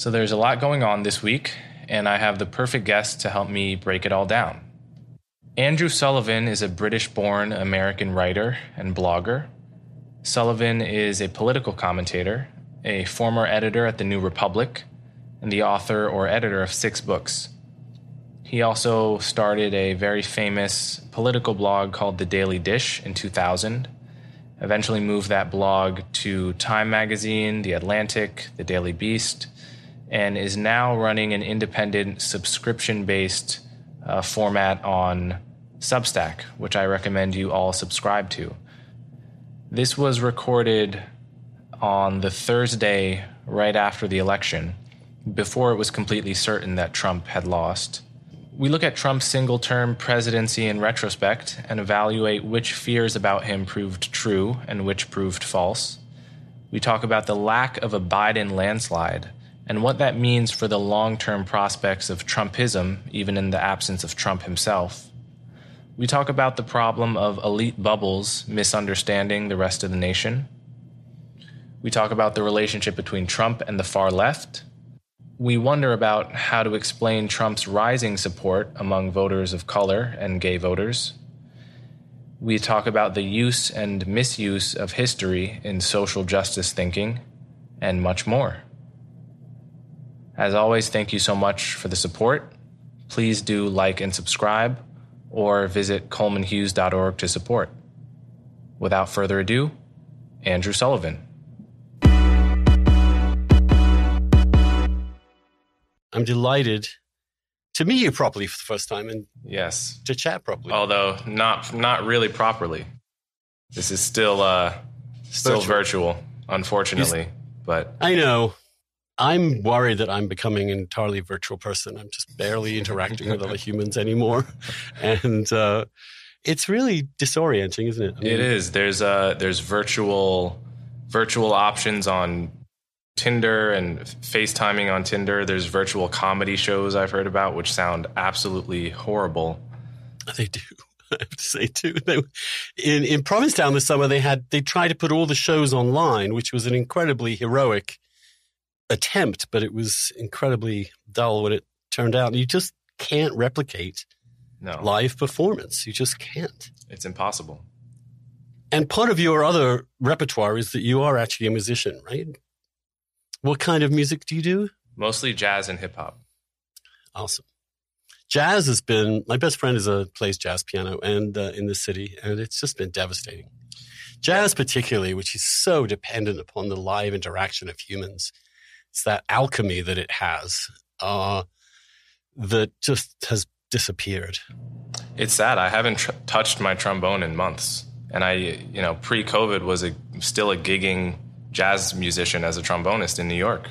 So there's a lot going on this week, and I have the perfect guest to help me break it all down. Andrew Sullivan is a British born American writer and blogger. Sullivan is a political commentator, a former editor at the New Republic, and the author or editor of six books. He also started a very famous political blog called The Daily Dish in 2000, eventually moved that blog to Time Magazine, The Atlantic, The Daily Beast, and is now running an independent subscription based uh, format on Substack, which I recommend you all subscribe to. This was recorded on the Thursday right after the election, before it was completely certain that Trump had lost. We look at Trump's single term presidency in retrospect and evaluate which fears about him proved true and which proved false. We talk about the lack of a Biden landslide and what that means for the long term prospects of Trumpism, even in the absence of Trump himself. We talk about the problem of elite bubbles misunderstanding the rest of the nation. We talk about the relationship between Trump and the far left. We wonder about how to explain Trump's rising support among voters of color and gay voters. We talk about the use and misuse of history in social justice thinking, and much more. As always, thank you so much for the support. Please do like and subscribe or visit colemanhughes.org to support. Without further ado, Andrew Sullivan. I'm delighted to meet you properly for the first time and yes, to chat properly. Although not not really properly. This is still uh still virtual, virtual unfortunately. but I know. I'm worried that I'm becoming an entirely virtual person. I'm just barely interacting with other humans anymore, and uh, it's really disorienting, isn't it? I mean, it is. There's uh, there's virtual virtual options on Tinder and FaceTiming on Tinder. There's virtual comedy shows I've heard about, which sound absolutely horrible. They do. I have to say too. They, in in Provincetown this summer, they had they tried to put all the shows online, which was an incredibly heroic attempt, but it was incredibly dull when it turned out. You just can't replicate no. live performance. You just can't. It's impossible. And part of your other repertoire is that you are actually a musician, right? What kind of music do you do? Mostly jazz and hip hop. Awesome. Jazz has been my best friend is a plays jazz piano and uh, in the city, and it's just been devastating. Jazz, particularly, which is so dependent upon the live interaction of humans, it's that alchemy that it has uh, that just has disappeared. It's sad. I haven't tr- touched my trombone in months, and I, you know, pre-COVID was a, still a gigging jazz musician as a trombonist in New York.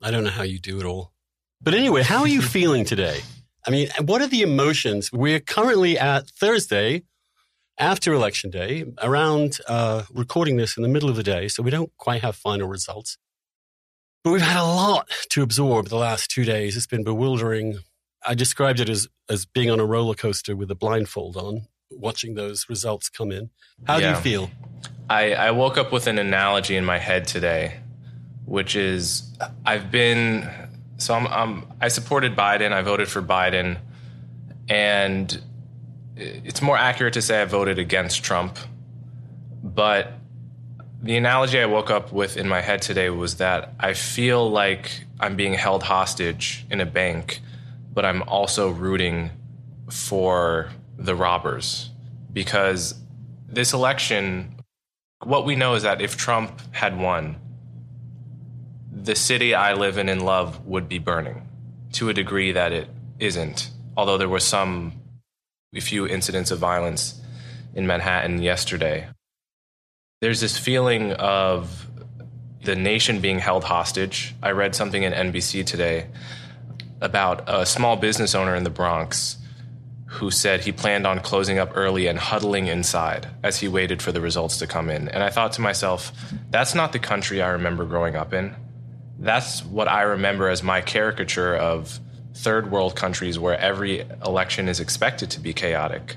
I don't know how you do it all, but anyway, how are you feeling today? I mean, what are the emotions? We're currently at Thursday after election day, around uh, recording this in the middle of the day, so we don't quite have final results. But we've had a lot to absorb the last two days. It's been bewildering. I described it as, as being on a roller coaster with a blindfold on, watching those results come in. How yeah. do you feel? I, I woke up with an analogy in my head today, which is I've been so I'm, I'm I supported Biden. I voted for Biden, and it's more accurate to say I voted against Trump. But the analogy I woke up with in my head today was that I feel like I'm being held hostage in a bank, but I'm also rooting for the robbers because this election, what we know is that if Trump had won, the city I live in and love would be burning to a degree that it isn't. Although there were some, few incidents of violence in Manhattan yesterday. There's this feeling of the nation being held hostage. I read something in NBC today about a small business owner in the Bronx who said he planned on closing up early and huddling inside as he waited for the results to come in. And I thought to myself, that's not the country I remember growing up in. That's what I remember as my caricature of third world countries where every election is expected to be chaotic.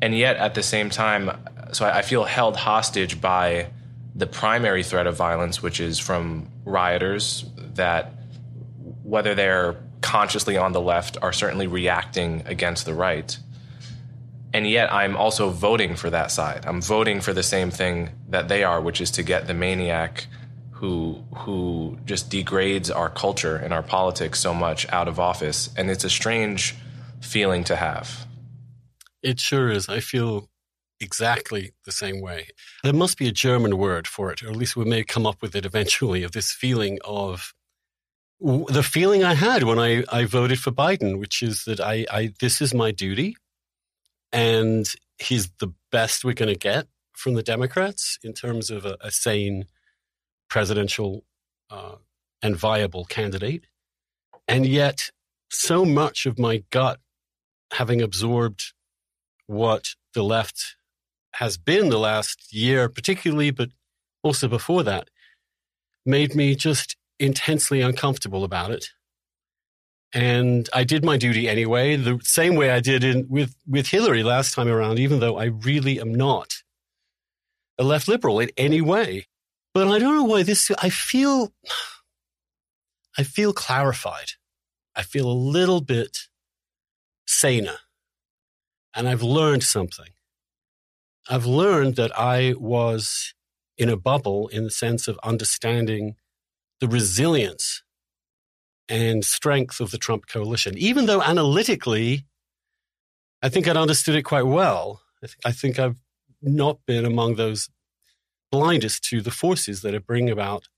And yet, at the same time, so I feel held hostage by the primary threat of violence, which is from rioters that, whether they're consciously on the left, are certainly reacting against the right. And yet, I'm also voting for that side. I'm voting for the same thing that they are, which is to get the maniac who who just degrades our culture and our politics so much out of office. And it's a strange feeling to have. It sure is. I feel exactly the same way. There must be a German word for it, or at least we may come up with it eventually, of this feeling of the feeling I had when I, I voted for Biden, which is that I, I this is my duty and he's the best we're going to get from the Democrats in terms of a, a sane presidential uh, and viable candidate. And yet, so much of my gut, having absorbed what the left has been the last year, particularly, but also before that, made me just intensely uncomfortable about it. And I did my duty anyway, the same way I did in, with, with Hillary last time around, even though I really am not a left liberal in any way. But I don't know why this, I feel, I feel clarified. I feel a little bit saner. And I've learned something. I've learned that I was in a bubble in the sense of understanding the resilience and strength of the Trump coalition. Even though analytically, I think I'd understood it quite well. I, th- I think I've not been among those blindest to the forces that are bringing about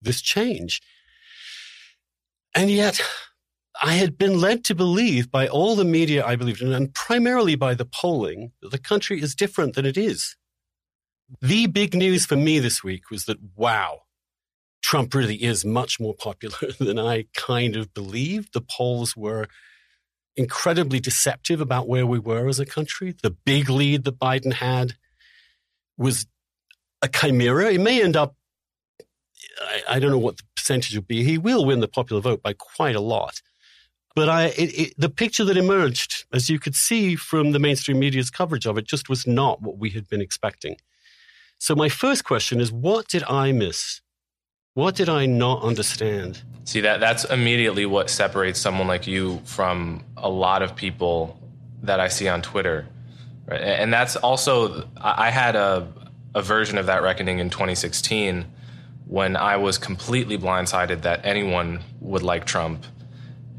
this change. And yet, I had been led to believe by all the media I believed in, and primarily by the polling, that the country is different than it is. The big news for me this week was that, wow, Trump really is much more popular than I kind of believed. The polls were incredibly deceptive about where we were as a country. The big lead that Biden had was a chimera. It may end up, I, I, don't know what the percentage will be. He will win the popular vote by quite a lot. But I, it, it, the picture that emerged, as you could see from the mainstream media's coverage of it, just was not what we had been expecting. So my first question is, what did I miss? What did I not understand? See that that's immediately what separates someone like you from a lot of people that I see on Twitter. Right? And that's also I had a a version of that reckoning in 2016 when I was completely blindsided that anyone would like Trump.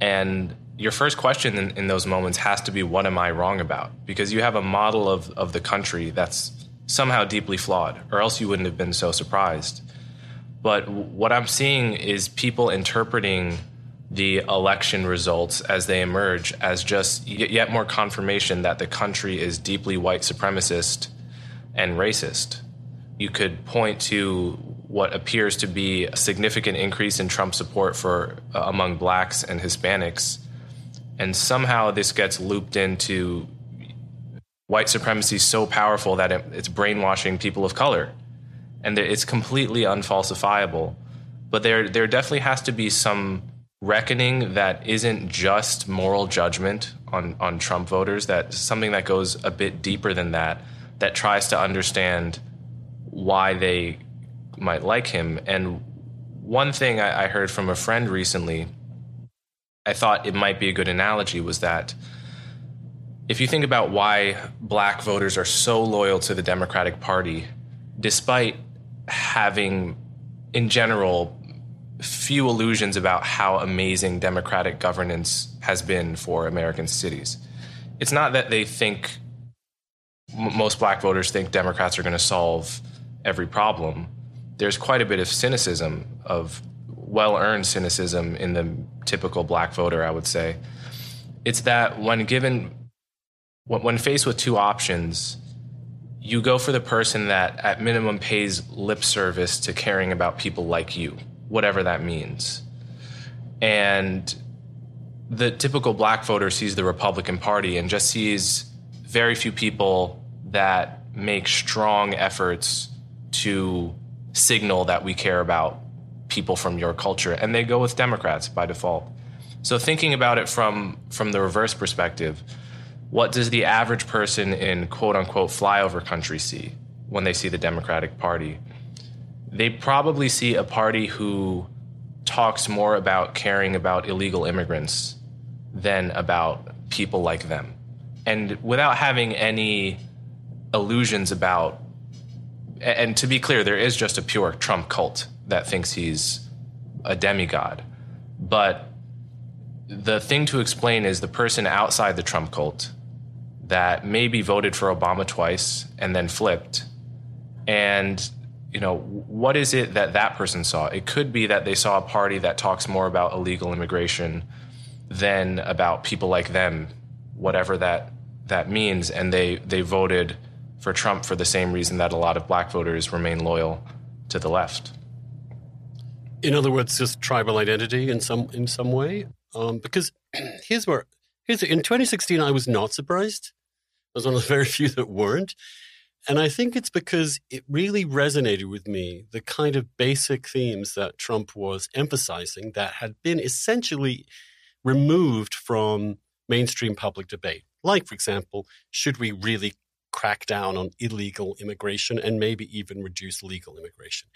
And your first question in, in, those moments has to be, what am I wrong about? Because you have a model of, of the country that's somehow deeply flawed, or else you wouldn't have been so surprised. But what I'm seeing is people interpreting the election results as they emerge as just yet more confirmation that the country is deeply white supremacist and racist. You could point to what appears to be a significant increase in Trump support for uh, among blacks and Hispanics, and somehow this gets looped into white supremacy so powerful that it, it's brainwashing people of color, and it's completely unfalsifiable. But there, there definitely has to be some reckoning that isn't just moral judgment on, on Trump voters, that something that goes a bit deeper than that that tries to understand why they might like him. And one thing I, I heard from a friend recently, I thought it might be a good analogy, was that if you think about why black voters are so loyal to the Democratic Party, despite having, in general, few illusions about how amazing democratic governance has been for American cities. It's not that they think most black voters think Democrats are going to solve every problem. There's quite a bit of cynicism, of well earned cynicism in the typical black voter, I would say. It's that when given, when faced with two options, you go for the person that at minimum pays lip service to caring about people like you, whatever that means. And the typical black voter sees the Republican Party and just sees very few people that make strong efforts to signal that we care about people from your culture and they go with Democrats by default. So thinking about it from from the reverse perspective, what does the average person in quote unquote flyover country see when they see the Democratic Party? They probably see a party who talks more about caring about illegal immigrants than about people like them. And without having any illusions about and to be clear, there is just a pure Trump cult that thinks he's a demigod. But the thing to explain is the person outside the Trump cult that maybe voted for Obama twice and then flipped. And, you know, what is it that that person saw? It could be that they saw a party that talks more about illegal immigration than about people like them, whatever that that means, and they they voted for Trump for the same reason that a lot of black voters remain loyal to the left. In other words, just tribal identity in some in some way. Um, because here's where here's in 2016, I was not surprised. I was one of the very few that weren't. And I think it's because it really resonated with me the kind of basic themes that Trump was emphasizing that had been essentially removed from mainstream public debate. Like, for example, should we really crack down on illegal immigration and maybe even reduce legal immigration.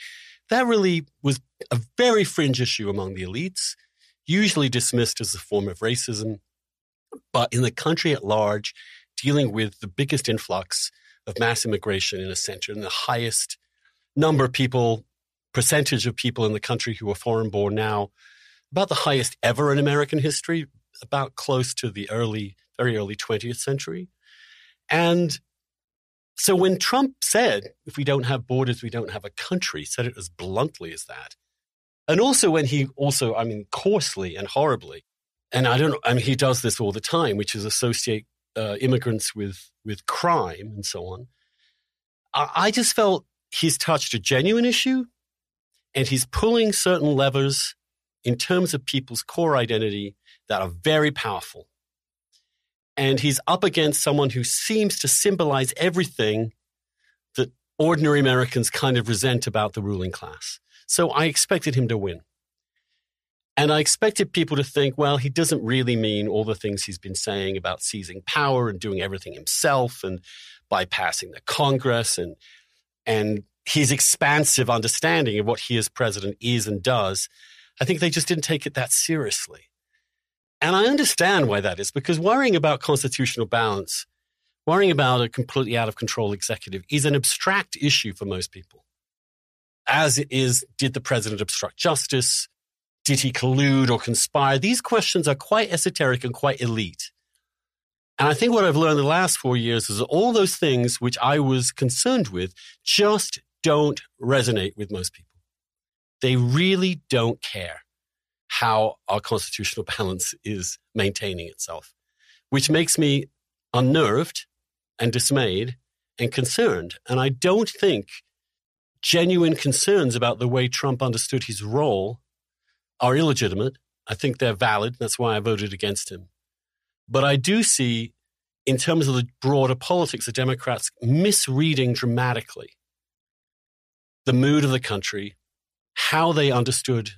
That really was a very fringe issue among the elites, usually dismissed as a form of racism. But in the country at large, dealing with the biggest influx of mass immigration in a center and the highest number of people, percentage of people in the country who are foreign born now, about the highest ever in American history, about close to the early, very early 20th century. And so when Trump said, if we don't have borders, we don't have a country, said it as bluntly as that. And also when he also, I mean, coarsely and horribly, and I don't know, I mean, he does this all the time, which is associate uh, immigrants with, with crime and so on. I, I just felt he's touched a genuine issue and he's pulling certain levers in terms of people's core identity that are very powerful and he's up against someone who seems to symbolize everything that ordinary Americans kind of resent about the ruling class. So I expected him to win. And I expected people to think, well, he doesn't really mean all the things he's been saying about seizing power and doing everything himself and bypassing the Congress and and his expansive understanding of what he as president is and does. I think they just didn't take it that seriously. And I understand why that is because worrying about constitutional balance, worrying about a completely out of control executive is an abstract issue for most people. As it is, did the president obstruct justice? Did he collude or conspire? These questions are quite esoteric and quite elite. And I think what I've learned the last four years is all those things which I was concerned with just don't resonate with most people. They really don't care how our constitutional balance is maintaining itself, which makes me unnerved and dismayed and concerned. And I don't think genuine concerns about the way Trump understood his role are illegitimate. I think they're valid. That's why I voted against him. But I do see, in terms of the broader politics, the Democrats misreading dramatically the mood of the country, how they understood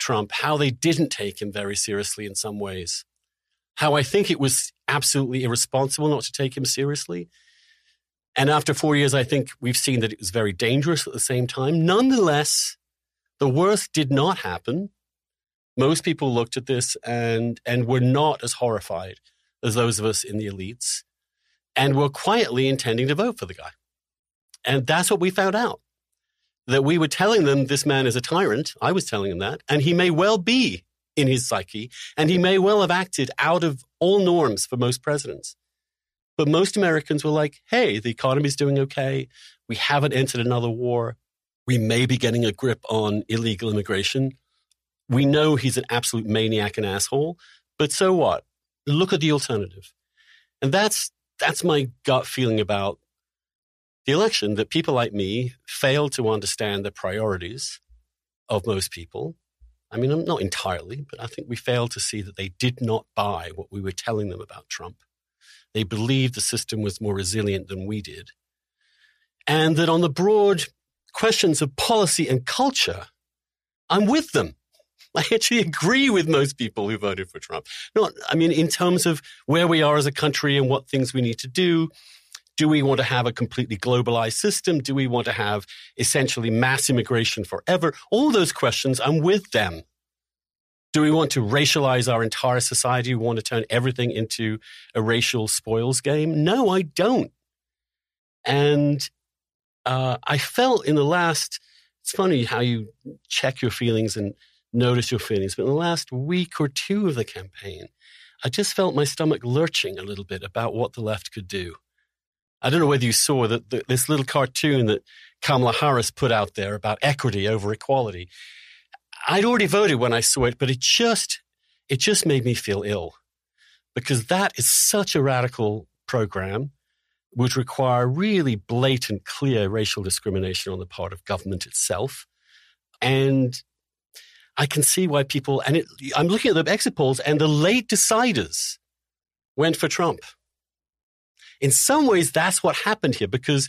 Trump, how they didn't take him very seriously in some ways, how I think it was absolutely irresponsible not to take him seriously. And after four years, I think we've seen that it was very dangerous at the same time. Nonetheless, the worst did not happen. Most people looked at this and, and were not as horrified as those of us in the elites and were quietly intending to vote for the guy. And that's what we found out that we were telling them this man is a tyrant. I was telling them that. And he may well be in his psyche, and he may well have acted out of all norms for most presidents. But most Americans were like, hey, the economy's doing okay. We haven't entered another war. We may be getting a grip on illegal immigration. We know he's an absolute maniac and asshole, but so what? Look at the alternative. And that's that's my gut feeling about election that people like me failed to understand the priorities of most people. I mean, not entirely, but I think we failed to see that they did not buy what we were telling them about Trump. They believed the system was more resilient than we did. And that on the broad questions of policy and culture, I'm with them. I actually agree with most people who voted for Trump. Not, I mean, in terms of where we are as a country and what things we need to do. Do we want to have a completely globalized system? Do we want to have essentially mass immigration forever? All those questions, I'm with them. Do we want to racialize our entire society? We want to turn everything into a racial spoils game? No, I don't. And uh, I felt in the last, it's funny how you check your feelings and notice your feelings, but in the last week or two of the campaign, I just felt my stomach lurching a little bit about what the left could do. I don't know whether you saw that this little cartoon that Kamala Harris put out there about equity over equality. I'd already voted when I saw it, but it just it just made me feel ill because that is such a radical program would require really blatant, clear racial discrimination on the part of government itself. And I can see why people, and it, I'm looking at the exit polls, and the late deciders went for Trump. In some ways, that's what happened here because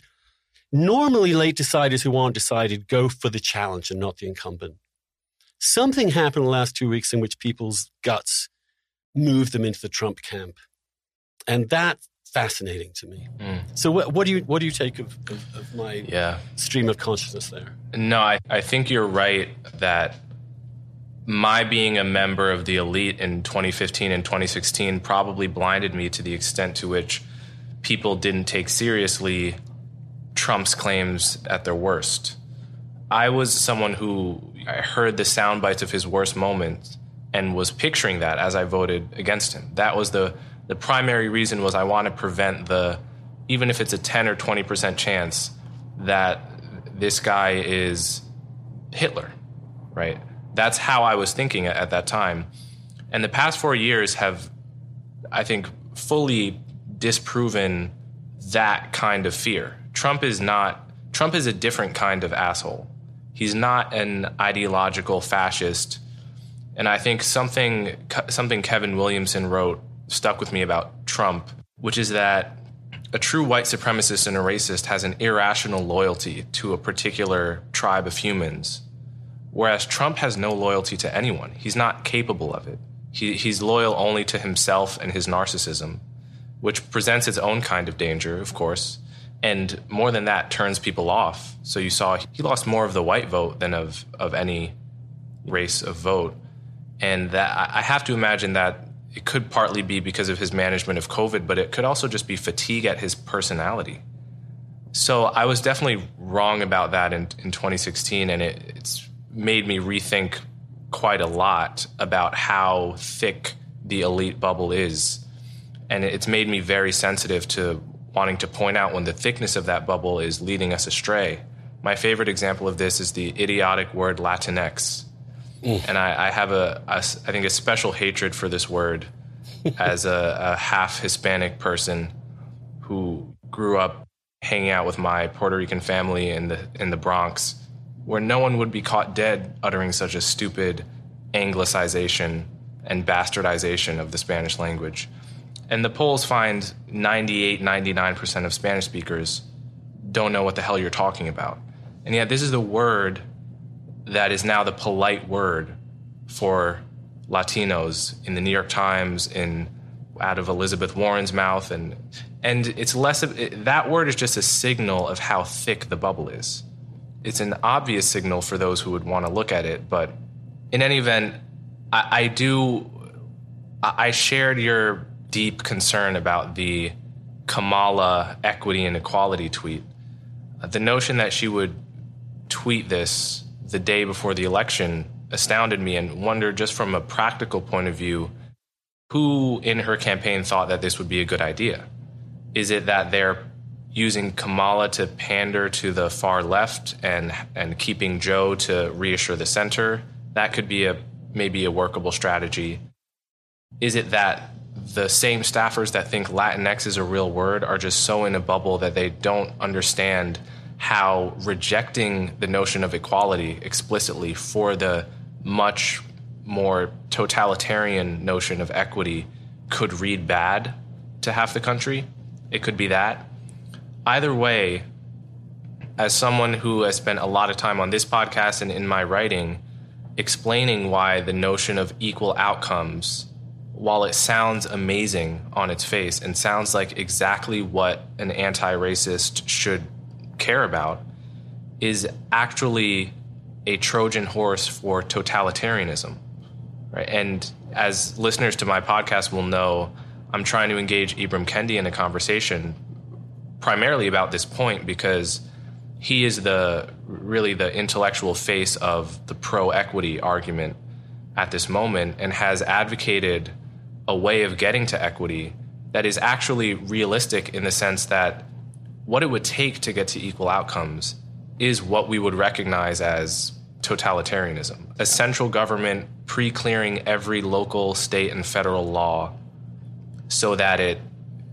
normally late deciders who aren't decided go for the challenge and not the incumbent. Something happened in the last two weeks in which people's guts moved them into the Trump camp. And that's fascinating to me. Mm. So what, what, do you what do you take of, of, of my yeah. stream of consciousness there? No, I, I think you're right that my being a member of the elite in 2015 and 2016 probably blinded me to the extent to which people didn't take seriously Trump's claims at their worst. I was someone who I heard the sound bites of his worst moments and was picturing that as I voted against him. That was the the primary reason was I want to prevent the even if it's a 10 or 20% chance that this guy is Hitler, right? That's how I was thinking at, at that time. And the past 4 years have I think fully disproven that kind of fear. Trump is not Trump is a different kind of asshole. He's not an ideological fascist. And I think something something Kevin Williamson wrote stuck with me about Trump, which is that a true white supremacist and a racist has an irrational loyalty to a particular tribe of humans, whereas Trump has no loyalty to anyone. He's not capable of it. He, he's loyal only to himself and his narcissism, which presents its own kind of danger, of course and more than that turns people off. So you saw he lost more of the white vote than of of any race of vote. And that i have to imagine that it could partly be because of his management of covid but it could also just be fatigue at his personality. So i was definitely wrong about that in, in 2016 and it, it's made me rethink quite a lot about how thick the elite bubble is and it's made me very sensitive to wanting to point out when the thickness of that bubble is leading us astray. My favorite example of this is the idiotic word Latinx. Mm. And I, I have a, a, I think, a special hatred for this word as a, a half Hispanic person who grew up hanging out with my Puerto Rican family in the in the Bronx, where no one would be caught dead uttering such a stupid anglicization and bastardization of the Spanish language. And the polls find 98, 99% of Spanish speakers don't know what the hell you're talking about. And yet, this is the word that is now the polite word for Latinos in the New York Times, in out of Elizabeth Warren's mouth, and and it's less of that word is just a signal of how thick the bubble is. It's an obvious signal for those who would want to look at it, but in any event, I, I do. I shared your deep concern about the Kamala equity and equality tweet. Uh, the notion that she would tweet this the day before the election astounded me and wondered just from a practical point of view who in her campaign thought that this would be a good idea. Is it that they're using Kamala to pander to the far left and and keeping Joe to reassure the center? That could be a maybe a workable strategy. Is it that the same staffers that think Latinx is a real word are just so in a bubble that they don't understand how rejecting the notion of equality explicitly for the much more totalitarian notion of equity could read bad to half the country. It could be that. Either way, as someone who has spent a lot of time on this podcast and in my writing explaining why the notion of equal outcomes, while it sounds amazing on its face and sounds like exactly what an anti racist should care about, is actually a Trojan horse for totalitarianism. Right? And as listeners to my podcast will know, I'm trying to engage Ibram Kendi in a conversation primarily about this point because he is the really the intellectual face of the pro equity argument at this moment and has advocated a way of getting to equity that is actually realistic in the sense that what it would take to get to equal outcomes is what we would recognize as totalitarianism a central government pre clearing every local, state, and federal law so that it,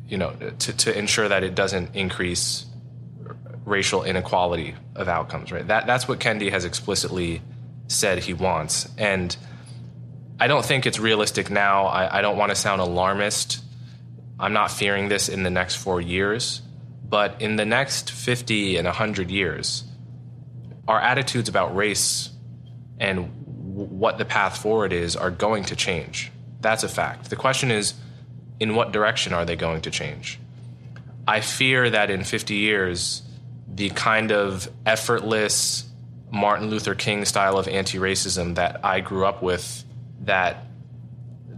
you know, to, to ensure that it doesn't increase racial inequality of outcomes, right? That, that's what Kendi has explicitly said he wants. And I don't think it's realistic now. I, I don't want to sound alarmist. I'm not fearing this in the next four years. But in the next 50 and 100 years, our attitudes about race and what the path forward is are going to change. That's a fact. The question is, in what direction are they going to change? I fear that in 50 years, the kind of effortless Martin Luther King style of anti-racism that I grew up with, that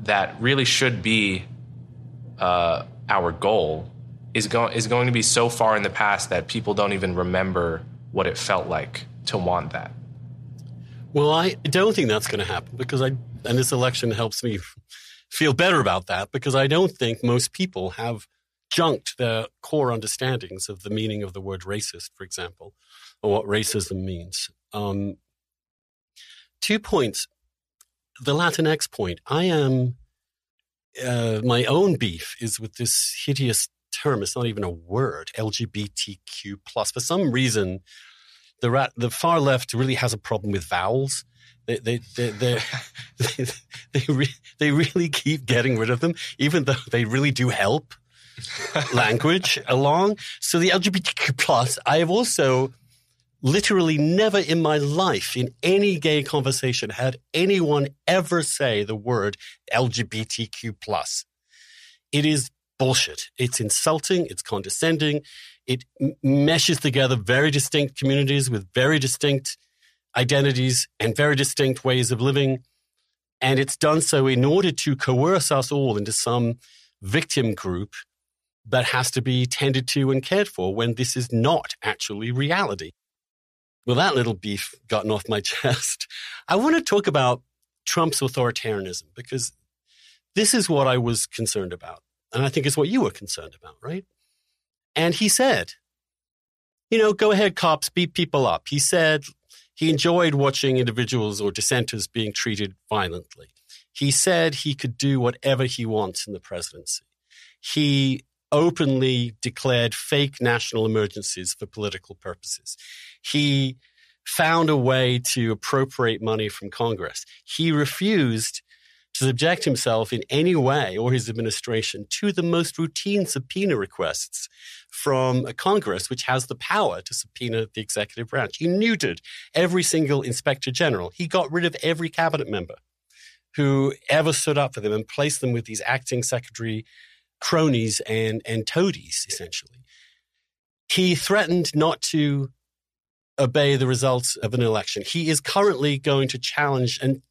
that really should be uh, our goal, is going is going to be so far in the past that people don't even remember what it felt like to want that. Well, I don't think that's going to happen because I, and this election helps me feel better about that because I don't think most people have junked their core understandings of the meaning of the word racist, for example, or what racism means. Um, two points. The Latinx point. I am, uh, my own beef is with this hideous term. It's not even a word, LGBTQ plus. For some reason, the rat, the far left really has a problem with vowels. They they they they they, they, re, they really keep getting rid of them, even though they really do help language along. So the LGBTQ plus, I have also literally never in my life in any gay conversation had anyone ever say the word LGBTQ plus. It is bullshit. It's insulting. It's condescending. It meshes together very distinct communities with very distinct identities and very distinct ways of living. And it's done so in order to coerce us all into some victim group that has to be tended to and cared for when this is not actually reality. Well, that little beef gotten off my chest. I want to talk about Trump's authoritarianism because this is what I was concerned about. And I think it's what you were concerned about, right? And he said, you know, go ahead, cops, beat people up. He said he enjoyed watching individuals or dissenters being treated violently. He said he could do whatever he wants in the presidency. He openly declared fake national emergencies for political purposes. He found a way to appropriate money from Congress. He refused to subject himself in any way or his administration to the most routine subpoena requests from a Congress which has the power to subpoena the executive branch. He neutered every single inspector general. He got rid of every cabinet member who ever stood up for them and placed them with these acting secretary cronies and, and toadies, essentially. He threatened not to obey the results of an election. He is currently going to challenge and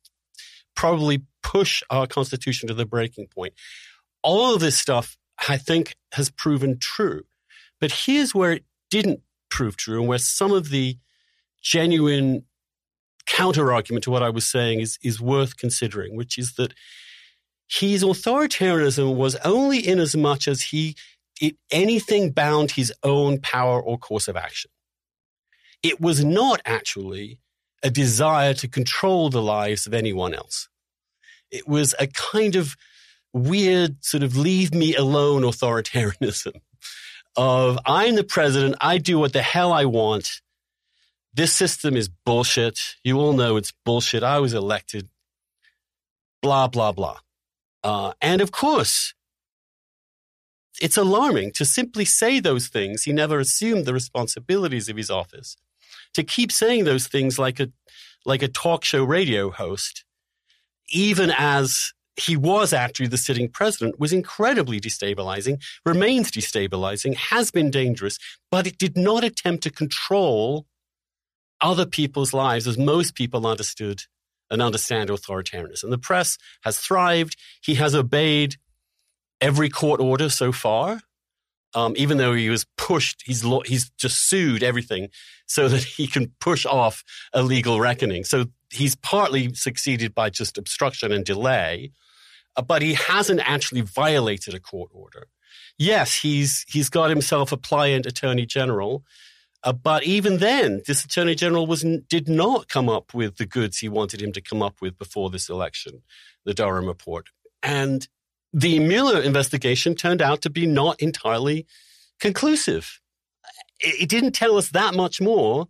probably push our constitution to the breaking point. All of this stuff, I think, has proven true. But here's where it didn't prove true and where some of the genuine counter argument to what I was saying is, is worth considering, which is that his authoritarianism was only in as much as he it, anything bound his own power or course of action. It was not actually a desire to control the lives of anyone else. It was a kind of weird sort of leave me alone authoritarianism of I'm the president, I do what the hell I want. This system is bullshit. You all know it's bullshit. I was elected. Blah, blah, blah. Uh, and of course, it's alarming to simply say those things. He never assumed the responsibilities of his office. To keep saying those things like a, like a talk show radio host, even as he was actually the sitting president was incredibly destabilizing, remains destabilizing, has been dangerous, but it did not attempt to control other people's lives as most people understood and understand authoritarianism. The press has thrived. He has obeyed every court order so far. Um, even though he was pushed, he's lo- he's just sued everything so that he can push off a legal reckoning. So he's partly succeeded by just obstruction and delay, uh, but he hasn't actually violated a court order. Yes, he's he's got himself a pliant attorney general, uh, but even then, this attorney general was did not come up with the goods he wanted him to come up with before this election, the Durham report, and the Mueller investigation turned out to be not entirely conclusive. It, it didn't tell us that much more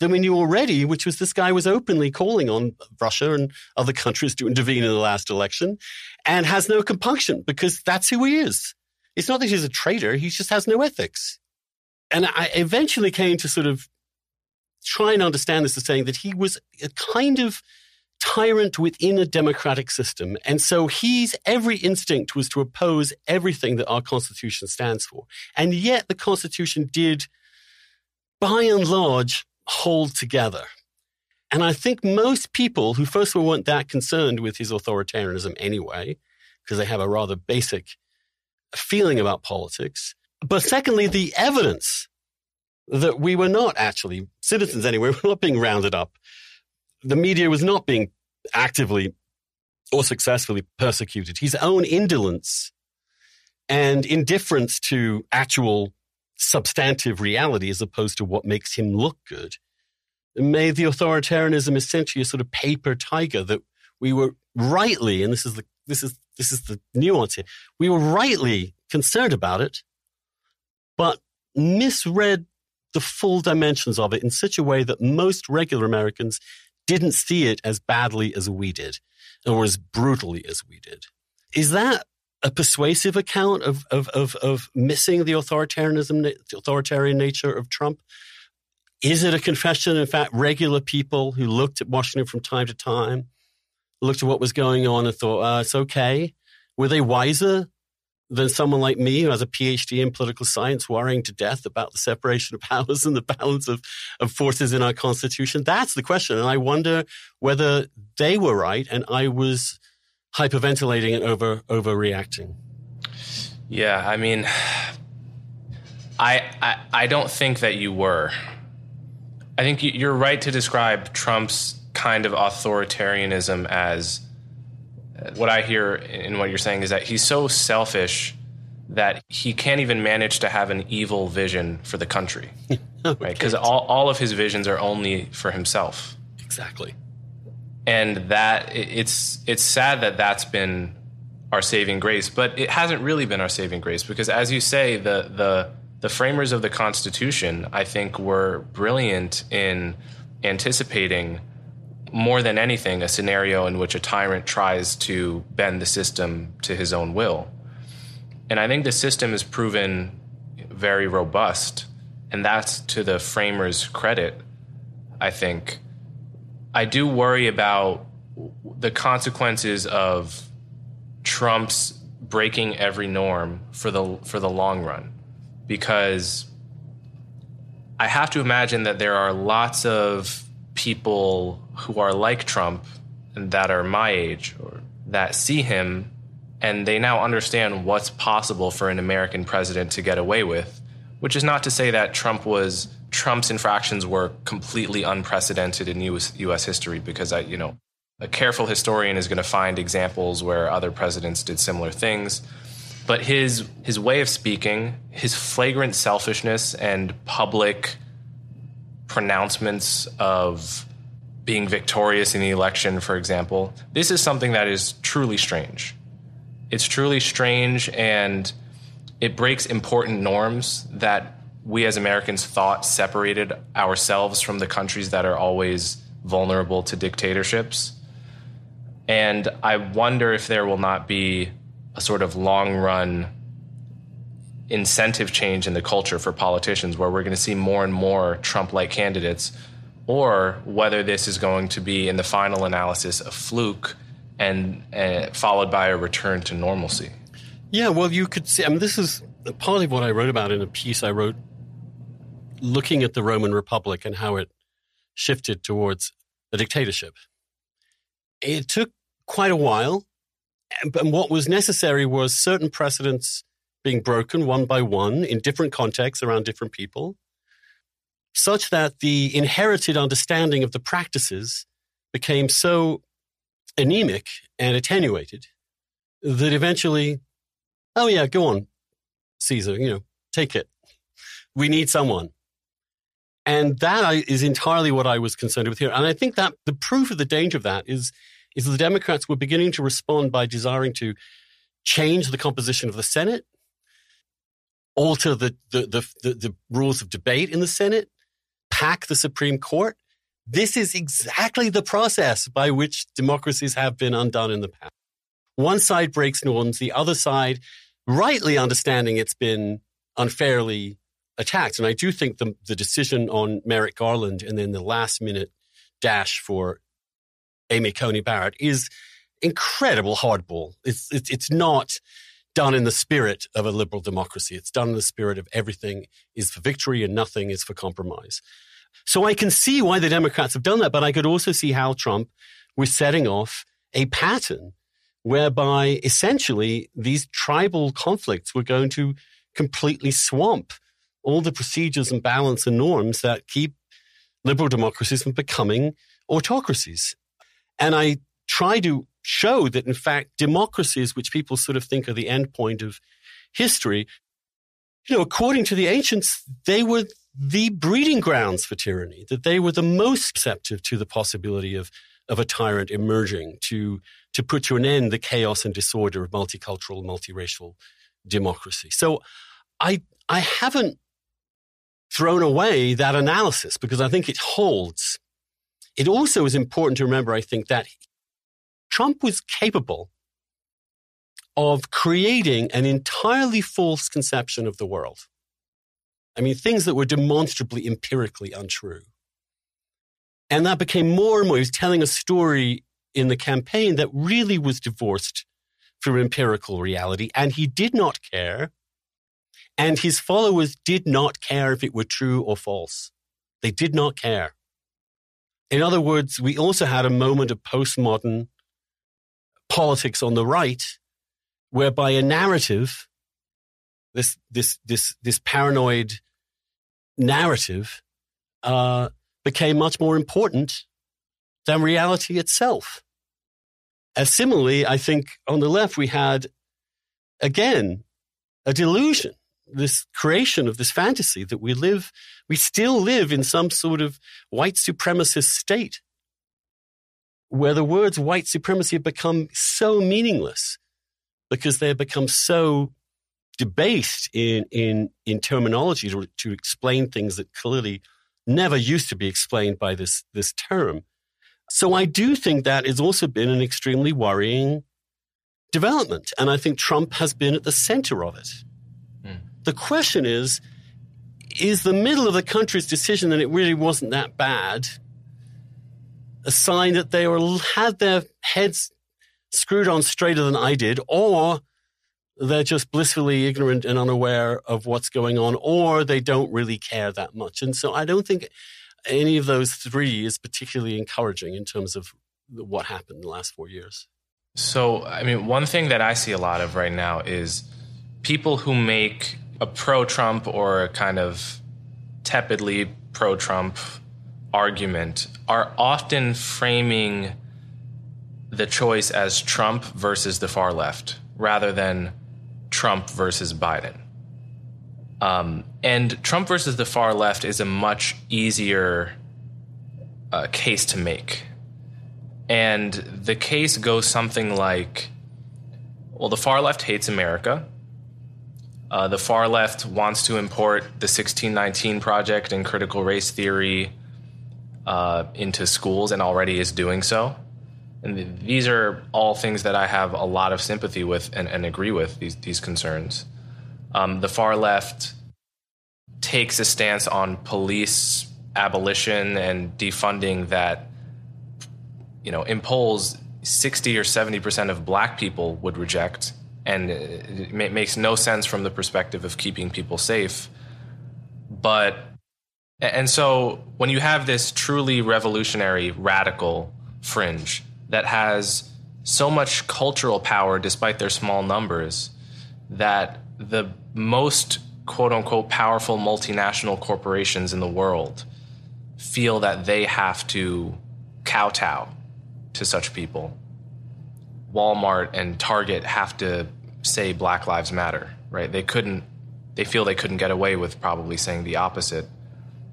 than we knew already, which was this guy was openly calling on Russia and other countries to intervene in the last election and has no compunction because that's who he is. It's not that he's a traitor, he just has no ethics. And I eventually came to sort of try and understand this as saying that he was a kind of tyrant within a democratic system. And so he's every instinct was to oppose everything that our Constitution stands for. And yet the Constitution did, by and large, hold together. And I think most people who, first of all, weren't that concerned with his authoritarianism anyway, because they have a rather basic feeling about politics. But secondly, the evidence that we were not actually, citizens anyway, we were not being rounded up. The media was not being actively or successfully persecuted. His own indolence and indifference to actual substantive reality as opposed to what makes him look good made the authoritarianism essentially a sort of paper tiger that we were rightly, and this is the this is this is the nuance here, we were rightly concerned about it, but misread the full dimensions of it in such a way that most regular Americans didn't see it as badly as we did, or as brutally as we did. Is that a persuasive account of, of, of, of missing the authoritarianism, the authoritarian nature of Trump? Is it a confession? In fact, regular people who looked at Washington from time to time, looked at what was going on and thought, uh, it's okay. Were they wiser than someone like me who has a PhD in political science worrying to death about the separation of powers and the balance of, of forces in our Constitution? That's the question. And I wonder whether they were right and I was hyperventilating and over overreacting. Yeah, I mean, I, I, I don't think that you were. I think you're right to describe Trump's kind of authoritarianism as what I hear in what you're saying is that he's so selfish that he can't even manage to have an evil vision for the country, right? Because all, all of his visions are only for himself. Exactly. And that it's it's sad that that's been our saving grace, but it hasn't really been our saving grace because, as you say, the the the framers of the Constitution, I think, were brilliant in anticipating more than anything, a scenario in which a tyrant tries to bend the system to his own will. And I think the system has proven very robust, and that's to the framers' credit, I think. I do worry about the consequences of Trump's breaking every norm for the for the long run because I have to imagine that there are lots of people who are like Trump and that are my age or that see him and they now understand what's possible for an American president to get away with, which is not to say that Trump was Trump's infractions were completely unprecedented in US, US history because I, you know, a careful historian is going to find examples where other presidents did similar things. But his his way of speaking, his flagrant selfishness and public pronouncements of being victorious in the election, for example, this is something that is truly strange. It's truly strange and it breaks important norms that we as Americans thought separated ourselves from the countries that are always vulnerable to dictatorships. And I wonder if there will not be a sort of long run incentive change in the culture for politicians where we're going to see more and more Trump like candidates, or whether this is going to be, in the final analysis, a fluke and uh, followed by a return to normalcy. Yeah, well, you could see, I mean, this is part of what I wrote about in a piece I wrote looking at the Roman Republic and how it shifted towards a dictatorship. It took quite a while, and what was necessary was certain precedents being broken one by one in different contexts around different people, such that the inherited understanding of the practices became so anemic and attenuated that eventually, oh yeah, go on, Caesar, you know, take it. We need someone. And that is entirely what I was concerned with here. And I think that the proof of the danger of that is, is the Democrats were beginning to respond by desiring to change the composition of the Senate, alter the, the, the, the, the rules of debate in the Senate, pack the Supreme Court. This is exactly the process by which democracies have been undone in the past. One side breaks norms, the other side, rightly understanding it's been unfairly attacked. And I do think the, the decision on Merrick Garland and then the last minute dash for Amy Coney Barrett is incredible hardball. It's, it's, it's not done in the spirit of a liberal democracy. It's done in the spirit of everything is for victory and nothing is for compromise. So I can see why the Democrats have done that, but I could also see how Trump was setting off a pattern whereby essentially these tribal conflicts were going to completely swamp all the procedures and balance and norms that keep liberal democracies from becoming autocracies. And I try to show that, in fact, democracies, which people sort of think are the end point of history, you know, according to the ancients, they were the breeding grounds for tyranny, that they were the most receptive to the possibility of, of a tyrant emerging to, to put to an end the chaos and disorder of multicultural, multiracial democracy. So I, I haven't thrown away that analysis because I think it holds. It also is important to remember, I think, that Trump was capable of creating an entirely false conception of the world. I mean, things that were demonstrably empirically untrue. And that became more and more. He was telling a story in the campaign that really was divorced from empirical reality. And he did not care and his followers did not care if it were true or false. They did not care. In other words, we also had a moment of postmodern politics on the right, whereby a narrative, this this this this paranoid narrative, uh, became much more important than reality itself. As similarly, I think on the left we had again a delusion this creation of this fantasy that we live, we still live in some sort of white supremacist state where the words white supremacy have become so meaningless because they have become so debased in, in, in terminology to, to explain things that clearly never used to be explained by this, this term. So I do think that has also been an extremely worrying development. And I think Trump has been at the center of it. Hmm. The question is, is the middle of the country's decision that it really wasn't that bad a sign that they were, had their heads screwed on straighter than I did, or they're just blissfully ignorant and unaware of what's going on, or they don't really care that much. And so I don't think any of those three is particularly encouraging in terms of what happened in the last four years. So, I mean, one thing that I see a lot of right now is people who make a pro Trump or a kind of tepidly pro Trump argument are often framing the choice as Trump versus the far left rather than Trump versus Biden. Um, and Trump versus the far left is a much easier uh, case to make. And the case goes something like Well, the far left hates America. Uh, the far left wants to import the 1619 Project and critical race theory uh, into schools and already is doing so. And th- these are all things that I have a lot of sympathy with and, and agree with, these, these concerns. Um, the far left takes a stance on police abolition and defunding that you know in polls 60 or 70 percent of black people would reject and it makes no sense from the perspective of keeping people safe but and so when you have this truly revolutionary radical fringe that has so much cultural power despite their small numbers that the most quote unquote powerful multinational corporations in the world feel that they have to kowtow to such people. Walmart and Target have to say Black Lives Matter, right? They couldn't, they feel they couldn't get away with probably saying the opposite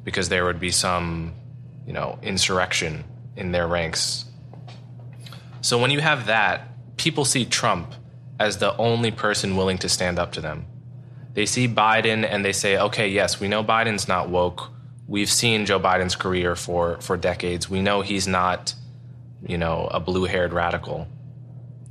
because there would be some, you know, insurrection in their ranks. So when you have that, people see Trump as the only person willing to stand up to them. They see Biden and they say, okay, yes, we know Biden's not woke we've seen Joe Biden's career for for decades. We know he's not, you know, a blue-haired radical.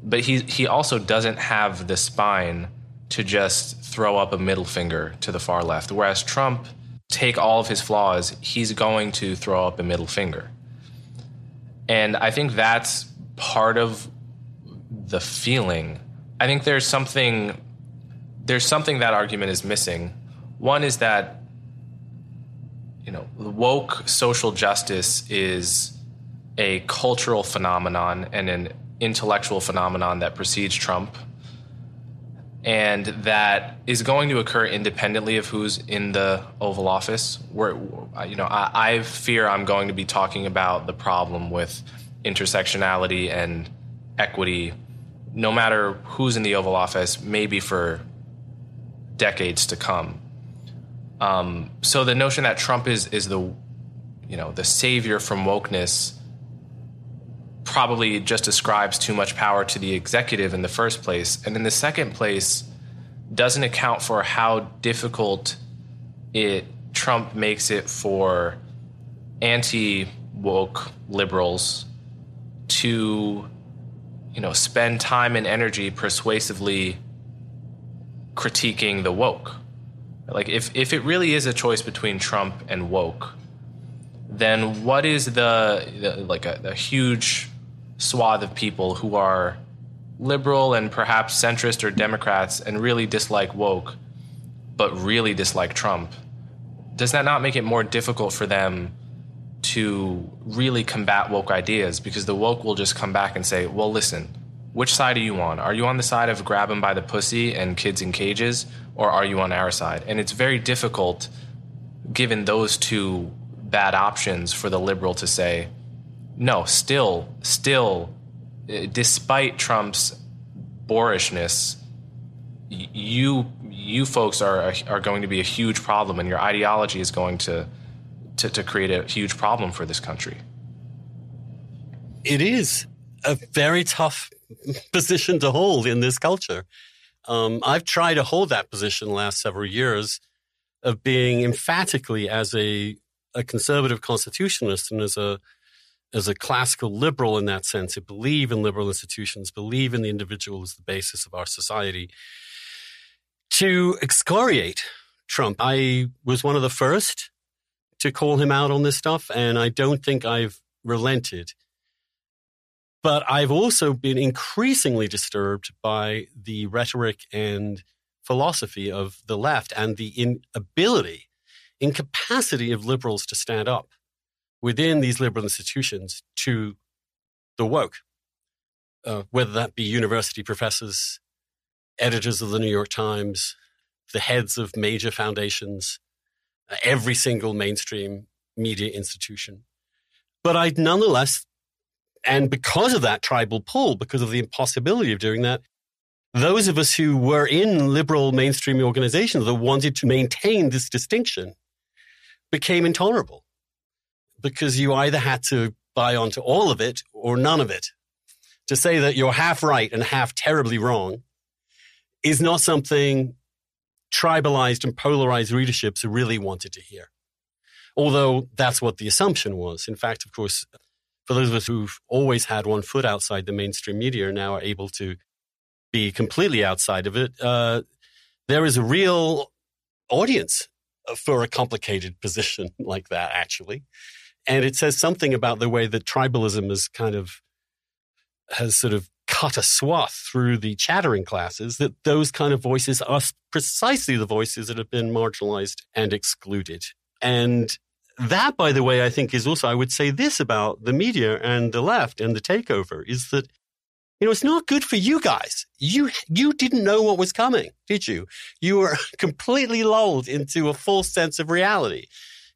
But he he also doesn't have the spine to just throw up a middle finger to the far left. Whereas Trump, take all of his flaws, he's going to throw up a middle finger. And I think that's part of the feeling. I think there's something there's something that argument is missing. One is that you know, woke social justice is a cultural phenomenon and an intellectual phenomenon that precedes Trump and that is going to occur independently of who's in the Oval Office. Where you know, I, I, fear I'm going to be talking about the problem with intersectionality and equity, no matter who's in the Oval Office, maybe for decades to come. Um, so the notion that Trump is is the you know the savior from wokeness probably just ascribes too much power to the executive in the first place, and in the second place doesn't account for how difficult it Trump makes it for anti woke liberals to you know spend time and energy persuasively critiquing the woke. Like if if it really is a choice between Trump and woke, then what is the, the like a, a huge swath of people who are liberal and perhaps centrist or Democrats and really dislike woke, but really dislike Trump? Does that not make it more difficult for them to really combat woke ideas? Because the woke will just come back and say, well, listen, which side are you on? Are you on the side of grab them by the pussy and kids in cages, or are you on our side? And it's very difficult, given those two bad options, for the liberal to say, no, still, still, eh, despite Trump's boorishness, you you folks are are going to be a huge problem, and your ideology is going to to, to create a huge problem for this country. It is a very tough position to hold in this culture. Um, I've tried to hold that position the last several years of being emphatically as a, a conservative constitutionalist and as a as a classical liberal in that sense, to believe in liberal institutions, believe in the individual as the basis of our society, to excoriate Trump. I was one of the first to call him out on this stuff, and I don't think I've relented. But I've also been increasingly disturbed by the rhetoric and philosophy of the left and the inability, incapacity of liberals to stand up within these liberal institutions to the woke, uh, whether that be university professors, editors of the New York Times, the heads of major foundations, uh, every single mainstream media institution. But I nonetheless and because of that tribal pull, because of the impossibility of doing that, those of us who were in liberal mainstream organizations that wanted to maintain this distinction became intolerable because you either had to buy onto all of it or none of it. To say that you're half right and half terribly wrong is not something tribalized and polarized readerships really wanted to hear. Although that's what the assumption was. In fact, of course, for those of us who've always had one foot outside the mainstream media and now are able to be completely outside of it, uh, there is a real audience for a complicated position like that, actually. And it says something about the way that tribalism is kind of has sort of cut a swath through the chattering classes that those kind of voices are precisely the voices that have been marginalized and excluded. And that, by the way, I think is also, I would say this about the media and the left and the takeover is that, you know, it's not good for you guys. You, you didn't know what was coming, did you? You were completely lulled into a false sense of reality.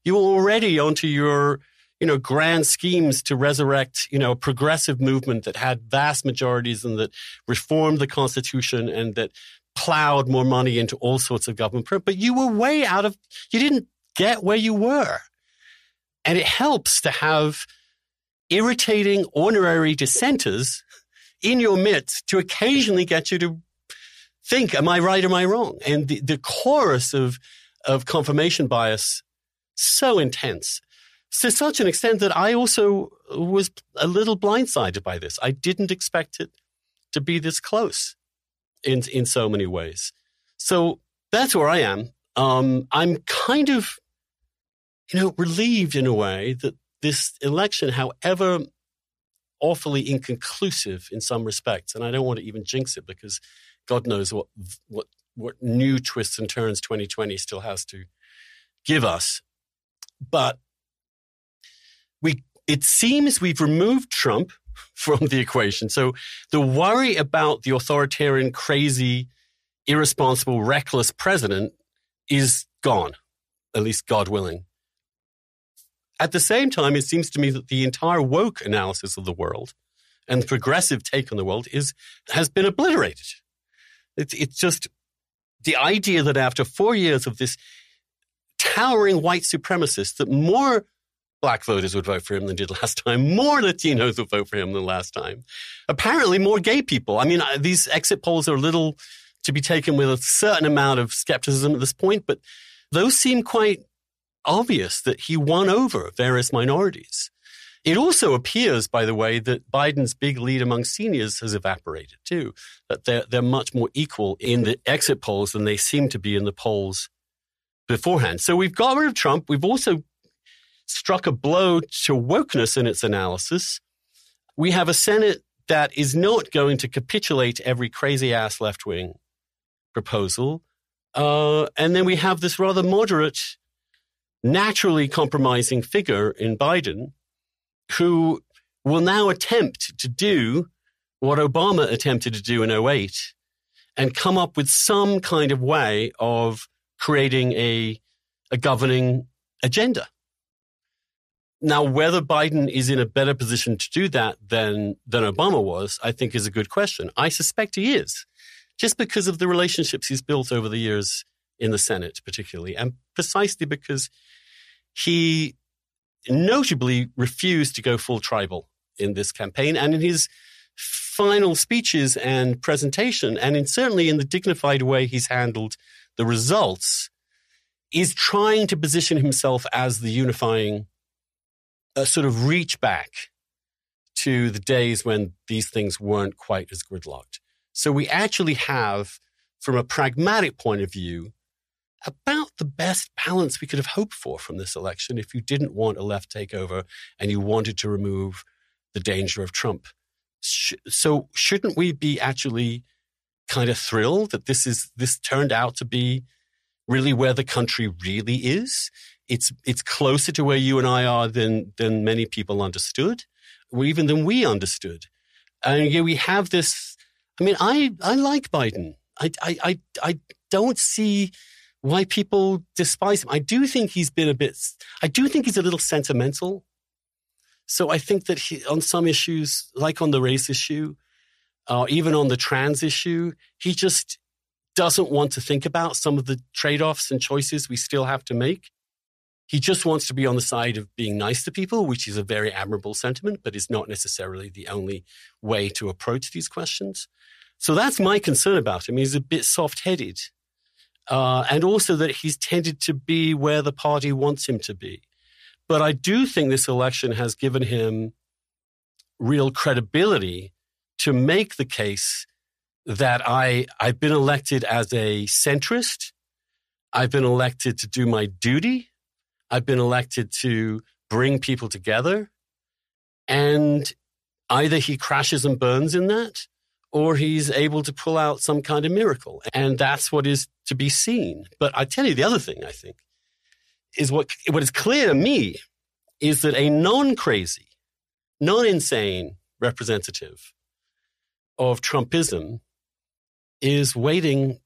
You were already onto your, you know, grand schemes to resurrect, you know, a progressive movement that had vast majorities and that reformed the Constitution and that plowed more money into all sorts of government. But you were way out of, you didn't get where you were. And it helps to have irritating honorary dissenters in your midst to occasionally get you to think, am I right? Am I wrong? And the, the chorus of, of confirmation bias so intense to such an extent that I also was a little blindsided by this. I didn't expect it to be this close in in so many ways. So that's where I am. Um, I'm kind of, you know, relieved in a way that this election, however awfully inconclusive in some respects, and I don't want to even jinx it because God knows what what what new twists and turns 2020 still has to give us. But we it seems we've removed Trump from the equation. So the worry about the authoritarian, crazy, irresponsible, reckless president is gone, at least God willing. At the same time, it seems to me that the entire woke analysis of the world and the progressive take on the world is has been obliterated. It's, it's just the idea that after four years of this towering white supremacist, that more black voters would vote for him than did last time. More Latinos would vote for him than last time. Apparently, more gay people. I mean, these exit polls are a little to be taken with a certain amount of skepticism at this point, but those seem quite obvious that he won over various minorities. It also appears, by the way, that Biden's big lead among seniors has evaporated too, that they're, they're much more equal in the exit polls than they seem to be in the polls beforehand. So we've got rid of Trump. We've also struck a blow to wokeness in its analysis. We have a Senate that is not going to capitulate every crazy ass left wing proposal. Uh, and then we have this rather moderate, naturally compromising figure in Biden who will now attempt to do what Obama attempted to do in 08 and come up with some kind of way of creating a, a governing agenda. Now, whether Biden is in a better position to do that than, than Obama was, I think is a good question. I suspect he is, just because of the relationships he's built over the years in the Senate, particularly, and precisely because he notably refused to go full tribal in this campaign. And in his final speeches and presentation, and in, certainly in the dignified way he's handled the results, is trying to position himself as the unifying a sort of reach back to the days when these things weren't quite as gridlocked. So we actually have, from a pragmatic point of view, about the best balance we could have hoped for from this election if you didn't want a left takeover and you wanted to remove the danger of Trump. So shouldn't we be actually kind of thrilled that this is this turned out to be really where the country really is? It's it's closer to where you and I are than than many people understood, or even than we understood. And yeah, we have this. I mean, I I like Biden. I I I, I don't see why people despise him. I do think he's been a bit. I do think he's a little sentimental. So I think that he, on some issues, like on the race issue, or uh, even on the trans issue, he just doesn't want to think about some of the trade offs and choices we still have to make. He just wants to be on the side of being nice to people, which is a very admirable sentiment, but is not necessarily the only way to approach these questions. So that's my concern about him. He's a bit soft headed. Uh, and also that he's tended to be where the party wants him to be. But I do think this election has given him real credibility to make the case that I, I've been elected as a centrist. I've been elected to do my duty. I've been elected to bring people together. And either he crashes and burns in that, or he's able to pull out some kind of miracle. And that's what is to be seen. But I tell you the other thing, I think, is what, what is clear to me is that a non crazy, non insane representative of Trumpism is waiting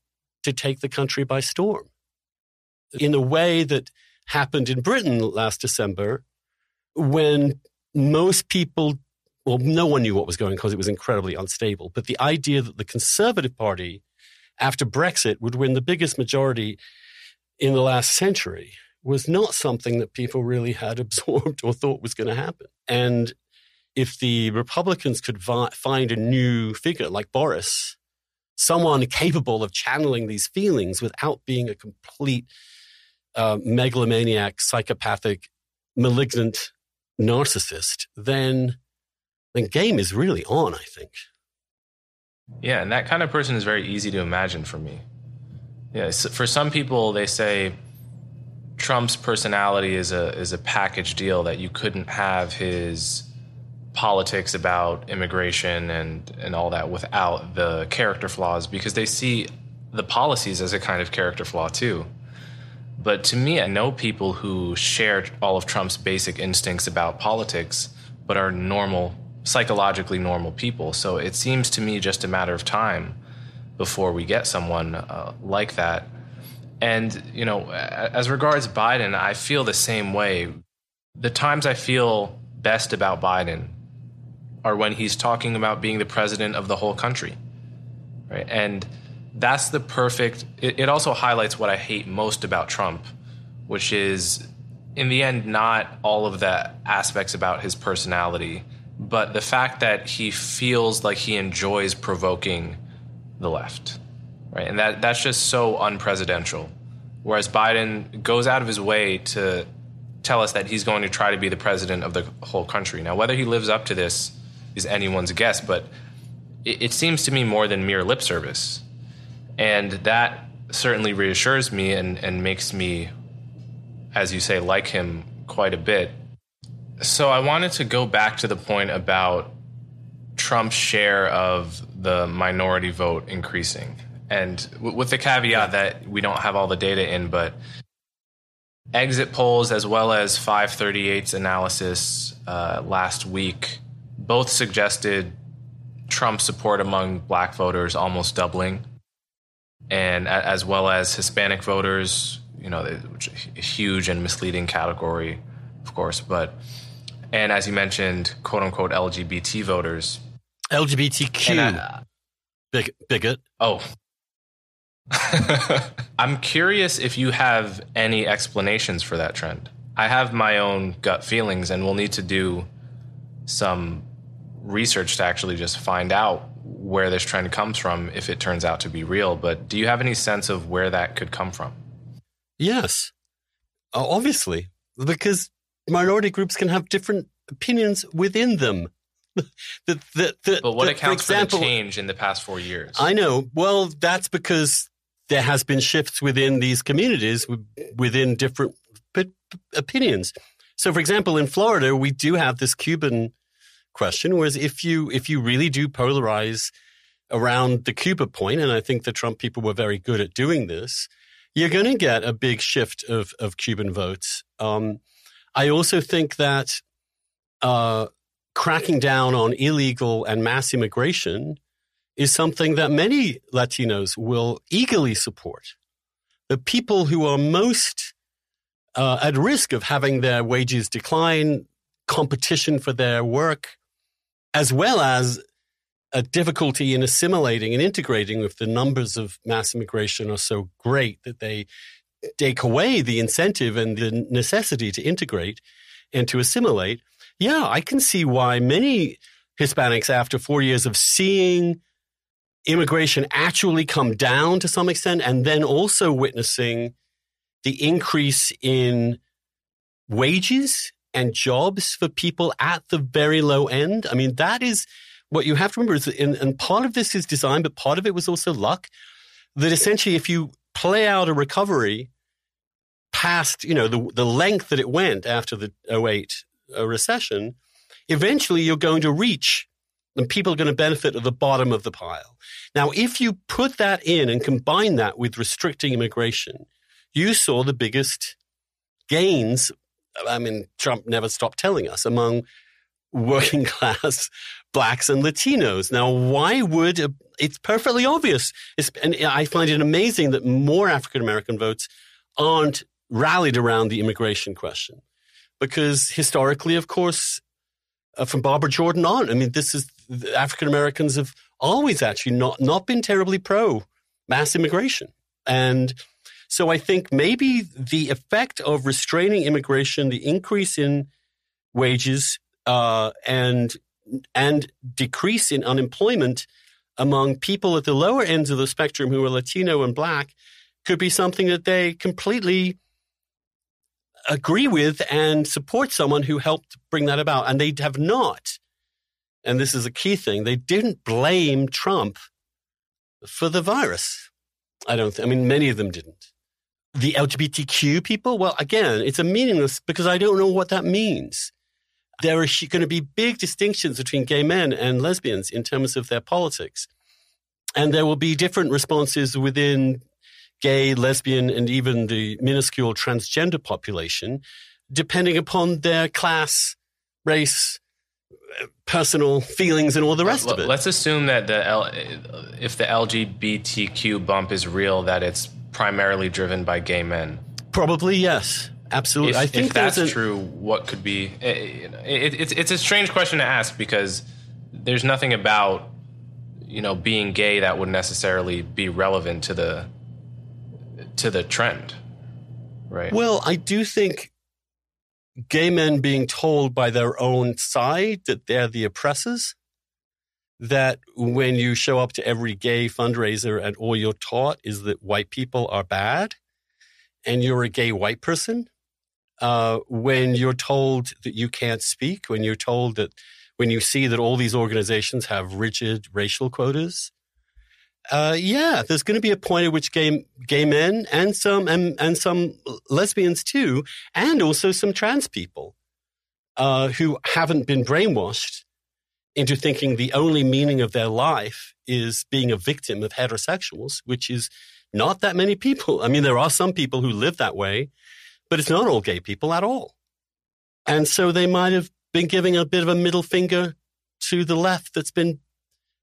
to take the country by storm in a way that happened in Britain last December when most people well, no one knew what was going because it was incredibly unstable. But the idea that the Conservative Party, after Brexit, would win the biggest majority in the last century was not something that people really had absorbed or thought was going to happen. And if the Republicans could vi- find a new figure like Boris, someone capable of channeling these feelings without being a complete uh, megalomaniac, psychopathic, malignant narcissist, then the game is really on, I think. Yeah, and that kind of person is very easy to imagine for me. Yeah, for some people, they say Trump's personality is a is a package deal that you couldn't have his politics about immigration and and all that without the character flaws because they see the policies as a kind of character flaw too. But to me, I know people who share all of Trump's basic instincts about politics, but are normal psychologically normal people. So it seems to me just a matter of time before we get someone uh, like that. And, you know, as regards Biden, I feel the same way. The times I feel best about Biden are when he's talking about being the president of the whole country. Right? And that's the perfect it, it also highlights what I hate most about Trump, which is in the end not all of the aspects about his personality but the fact that he feels like he enjoys provoking the left, right? And that that's just so unpresidential. Whereas Biden goes out of his way to tell us that he's going to try to be the president of the whole country. Now, whether he lives up to this is anyone's guess, but it, it seems to me more than mere lip service. And that certainly reassures me and, and makes me, as you say, like him quite a bit so I wanted to go back to the point about Trump's share of the minority vote increasing. And w- with the caveat that we don't have all the data in, but exit polls as well as 538's analysis uh, last week both suggested Trump support among black voters almost doubling, and as well as Hispanic voters, you know, which a huge and misleading category, of course, but and as you mentioned, quote unquote LGBT voters. LGBTQ. I, Big, bigot. Oh. I'm curious if you have any explanations for that trend. I have my own gut feelings, and we'll need to do some research to actually just find out where this trend comes from if it turns out to be real. But do you have any sense of where that could come from? Yes, obviously, because minority groups can have different opinions within them. the, the, the, but what accounts for, example, for the change in the past four years? I know. Well, that's because there has been shifts within these communities within different opinions. So, for example, in Florida, we do have this Cuban question, whereas if you if you really do polarize around the Cuba point, and I think the Trump people were very good at doing this, you're going to get a big shift of of Cuban votes. Um, I also think that uh, cracking down on illegal and mass immigration is something that many Latinos will eagerly support. The people who are most uh, at risk of having their wages decline, competition for their work, as well as a difficulty in assimilating and integrating if the numbers of mass immigration are so great that they take away the incentive and the necessity to integrate and to assimilate, yeah, I can see why many Hispanics, after four years of seeing immigration actually come down to some extent, and then also witnessing the increase in wages and jobs for people at the very low end. I mean, that is what you have to remember is and, and part of this is design, but part of it was also luck. That essentially, if you play out a recovery past, you know, the, the length that it went after the 08 uh, recession, eventually you're going to reach and people are going to benefit at the bottom of the pile. Now, if you put that in and combine that with restricting immigration, you saw the biggest gains. I mean, Trump never stopped telling us among working class blacks and Latinos. Now, why would a, it's perfectly obvious? It's, and I find it amazing that more African American votes aren't rallied around the immigration question. Because historically, of course, uh, from Barbara Jordan on, I mean, this is African Americans have always actually not, not been terribly pro mass immigration. And so I think maybe the effect of restraining immigration, the increase in wages, uh, and and decrease in unemployment among people at the lower ends of the spectrum who are Latino and Black could be something that they completely agree with and support someone who helped bring that about. And they have not, and this is a key thing, they didn't blame Trump for the virus. I don't, th- I mean, many of them didn't. The LGBTQ people, well, again, it's a meaningless because I don't know what that means. There are going to be big distinctions between gay men and lesbians in terms of their politics. And there will be different responses within gay, lesbian, and even the minuscule transgender population, depending upon their class, race, personal feelings, and all the rest of it. Let's assume that the L- if the LGBTQ bump is real, that it's primarily driven by gay men. Probably yes. Absolutely. If, I think if that's a, true, what could be? Eh, eh, it, it, it's it's a strange question to ask because there's nothing about you know being gay that would necessarily be relevant to the to the trend, right? Well, I do think gay men being told by their own side that they're the oppressors, that when you show up to every gay fundraiser and all you're taught is that white people are bad and you're a gay white person, uh, when you're told that you can't speak, when you're told that when you see that all these organizations have rigid racial quotas, uh, yeah, there's going to be a point at which gay gay men and some and, and some lesbians too, and also some trans people uh, who haven't been brainwashed into thinking the only meaning of their life is being a victim of heterosexuals, which is not that many people. I mean, there are some people who live that way, but it's not all gay people at all. And so they might have been giving a bit of a middle finger to the left that's been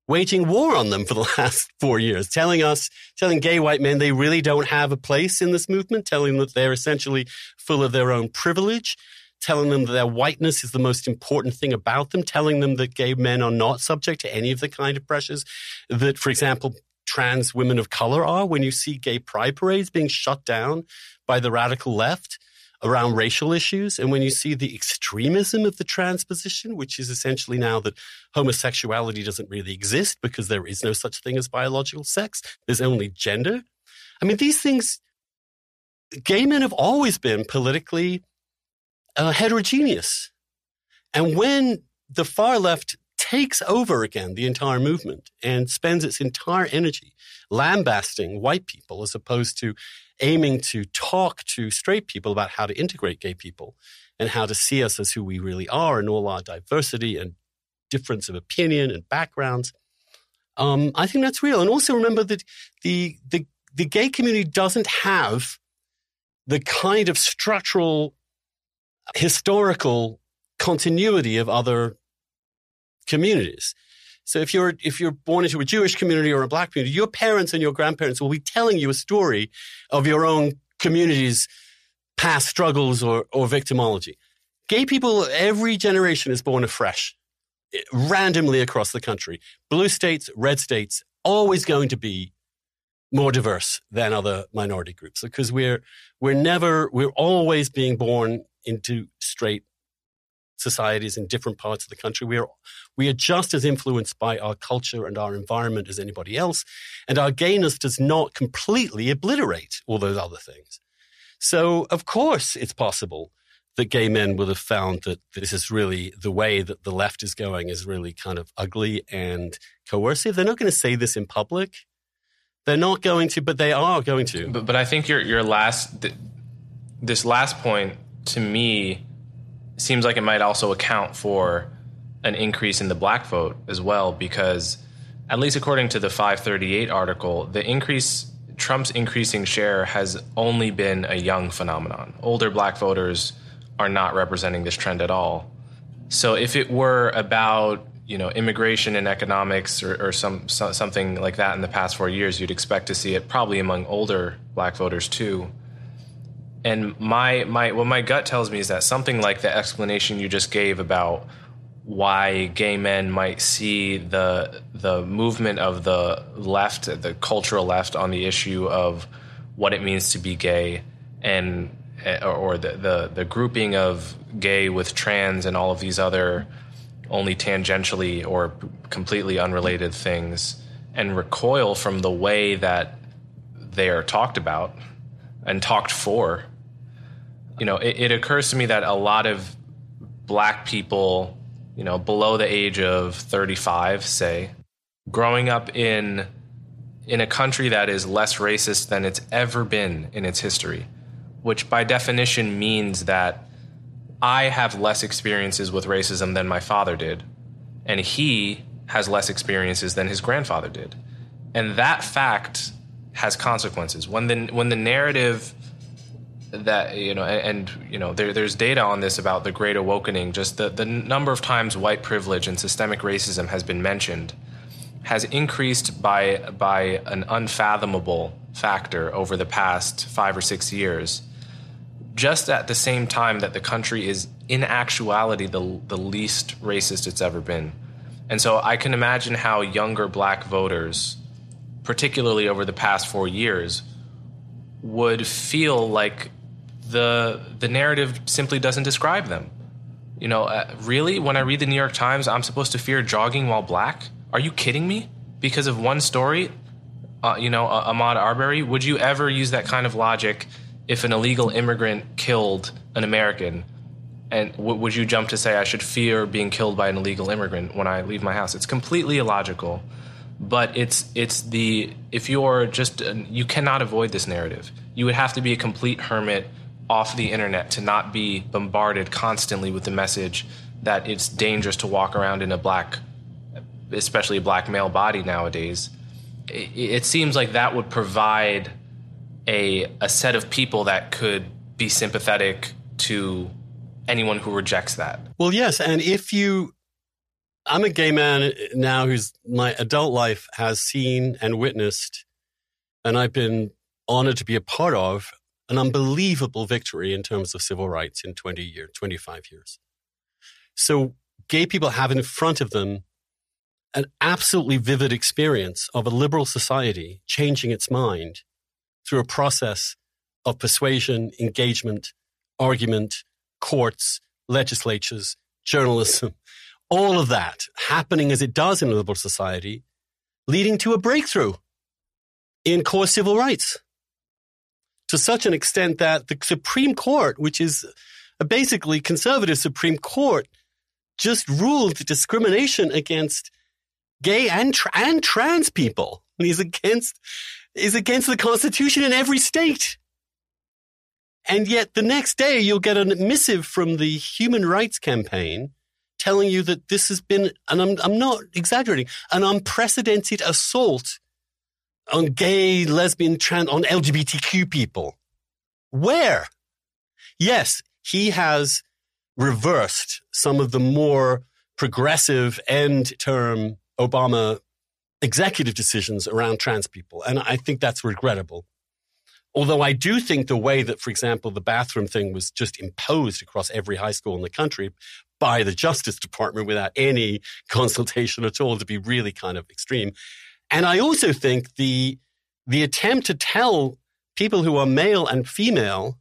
waging war on them for the last four years, telling us, telling gay white men they really don't have a place in this movement, telling them that they're essentially full of their own privilege, telling them that their whiteness is the most important thing about them, telling them that gay men are not subject to any of the kind of pressures that, for example, trans women of color are. When you see gay pride parades being shut down by the radical left, around racial issues. And when you see the extremism of the trans position, which is essentially now that homosexuality doesn't really exist because there is no such thing as biological sex, there's only gender. I mean, these things, gay men have always been politically uh, heterogeneous. And when the far left takes over again the entire movement and spends its entire energy lambasting white people as opposed to aiming to talk to straight people about how to integrate gay people and how to see us as who we really are and all our diversity and difference of opinion and backgrounds. Um, I think that's real. And also remember that the, the, the gay community doesn't have the kind of structural, historical continuity of other communities. So if you're if you're born into a Jewish community or a black community, your parents and your grandparents will be telling you a story of your own community's past struggles or, or victimology. Gay people, every generation is born afresh, randomly across the country. Blue states, red states, always going to be more diverse than other minority groups because we're we're never we're always being born into straight societies in different parts of the country. We are, we are just as influenced by our culture and our environment as anybody else. And our gayness does not completely obliterate all those other things. So, of course, it's possible that gay men would have found that this is really the way that the left is going is really kind of ugly and coercive. They're not going to say this in public. They're not going to, but they are going to. But, but I think your your last this last point to me seems like it might also account for an increase in the black vote as well, because at least according to the 538 article, the increase Trump's increasing share has only been a young phenomenon. Older black voters are not representing this trend at all. So if it were about you know immigration and economics or, or some so, something like that in the past four years, you'd expect to see it probably among older black voters too and my my what my gut tells me is that something like the explanation you just gave about why gay men might see the the movement of the left, the cultural left, on the issue of what it means to be gay, and or the the, the grouping of gay with trans and all of these other only tangentially or completely unrelated things, and recoil from the way that they are talked about and talked for you know, it, it occurs to me that a lot of black people, you know, below the age of 35, say, growing up in in a country that is less racist than it's ever been in its history, which by definition means that I have less experiences with racism than my father did, and he has less experiences than his grandfather did. And that fact has consequences. When the when the narrative that you know and, you know there, there's data on this about the great awakening. Just the, the number of times white privilege and systemic racism has been mentioned has increased by by an unfathomable factor over the past five or six years just at the same time that the country is in actuality the, the least racist it's ever been. And so i can imagine how younger black voters particularly over the past four years would feel like the the narrative simply doesn't describe them. You know, uh, really, when I read the New York Times, I'm supposed to fear jogging while black? Are you kidding me? Because of one story, uh, you know, uh, Ahmaud Arbery. Would you ever use that kind of logic if an illegal immigrant killed an American? And w- would you jump to say I should fear being killed by an illegal immigrant when I leave my house? It's completely illogical. But it's it's the if you're just uh, you cannot avoid this narrative. You would have to be a complete hermit off the internet to not be bombarded constantly with the message that it's dangerous to walk around in a black, especially a black male body nowadays. It, it seems like that would provide a a set of people that could be sympathetic to anyone who rejects that. Well, yes, and if you I'm a gay man now who's my adult life has seen and witnessed and I've been honored to be a part of an unbelievable victory in terms of civil rights in 20 years, 25 years. So gay people have in front of them an absolutely vivid experience of a liberal society changing its mind through a process of persuasion, engagement, argument, courts, legislatures, journalism, all of that happening as it does in a liberal society, leading to a breakthrough in core civil rights to such an extent that the Supreme Court, which is a basically conservative Supreme Court, just ruled discrimination against gay and, tra- and trans people. He's against is against the Constitution in every state. And yet the next day you'll get a missive from the Human Rights Campaign telling you that this has been, and I'm, I'm not exaggerating, an unprecedented assault on gay, lesbian, trans, on LGBTQ people. Where? Yes, he has reversed some of the more progressive end term Obama executive decisions around trans people. And I think that's regrettable. Although I do think the way that, for example, the bathroom thing was just imposed across every high school in the country by the Justice Department without any consultation at all to be really kind of extreme and I also think the the attempt to tell people who are male and female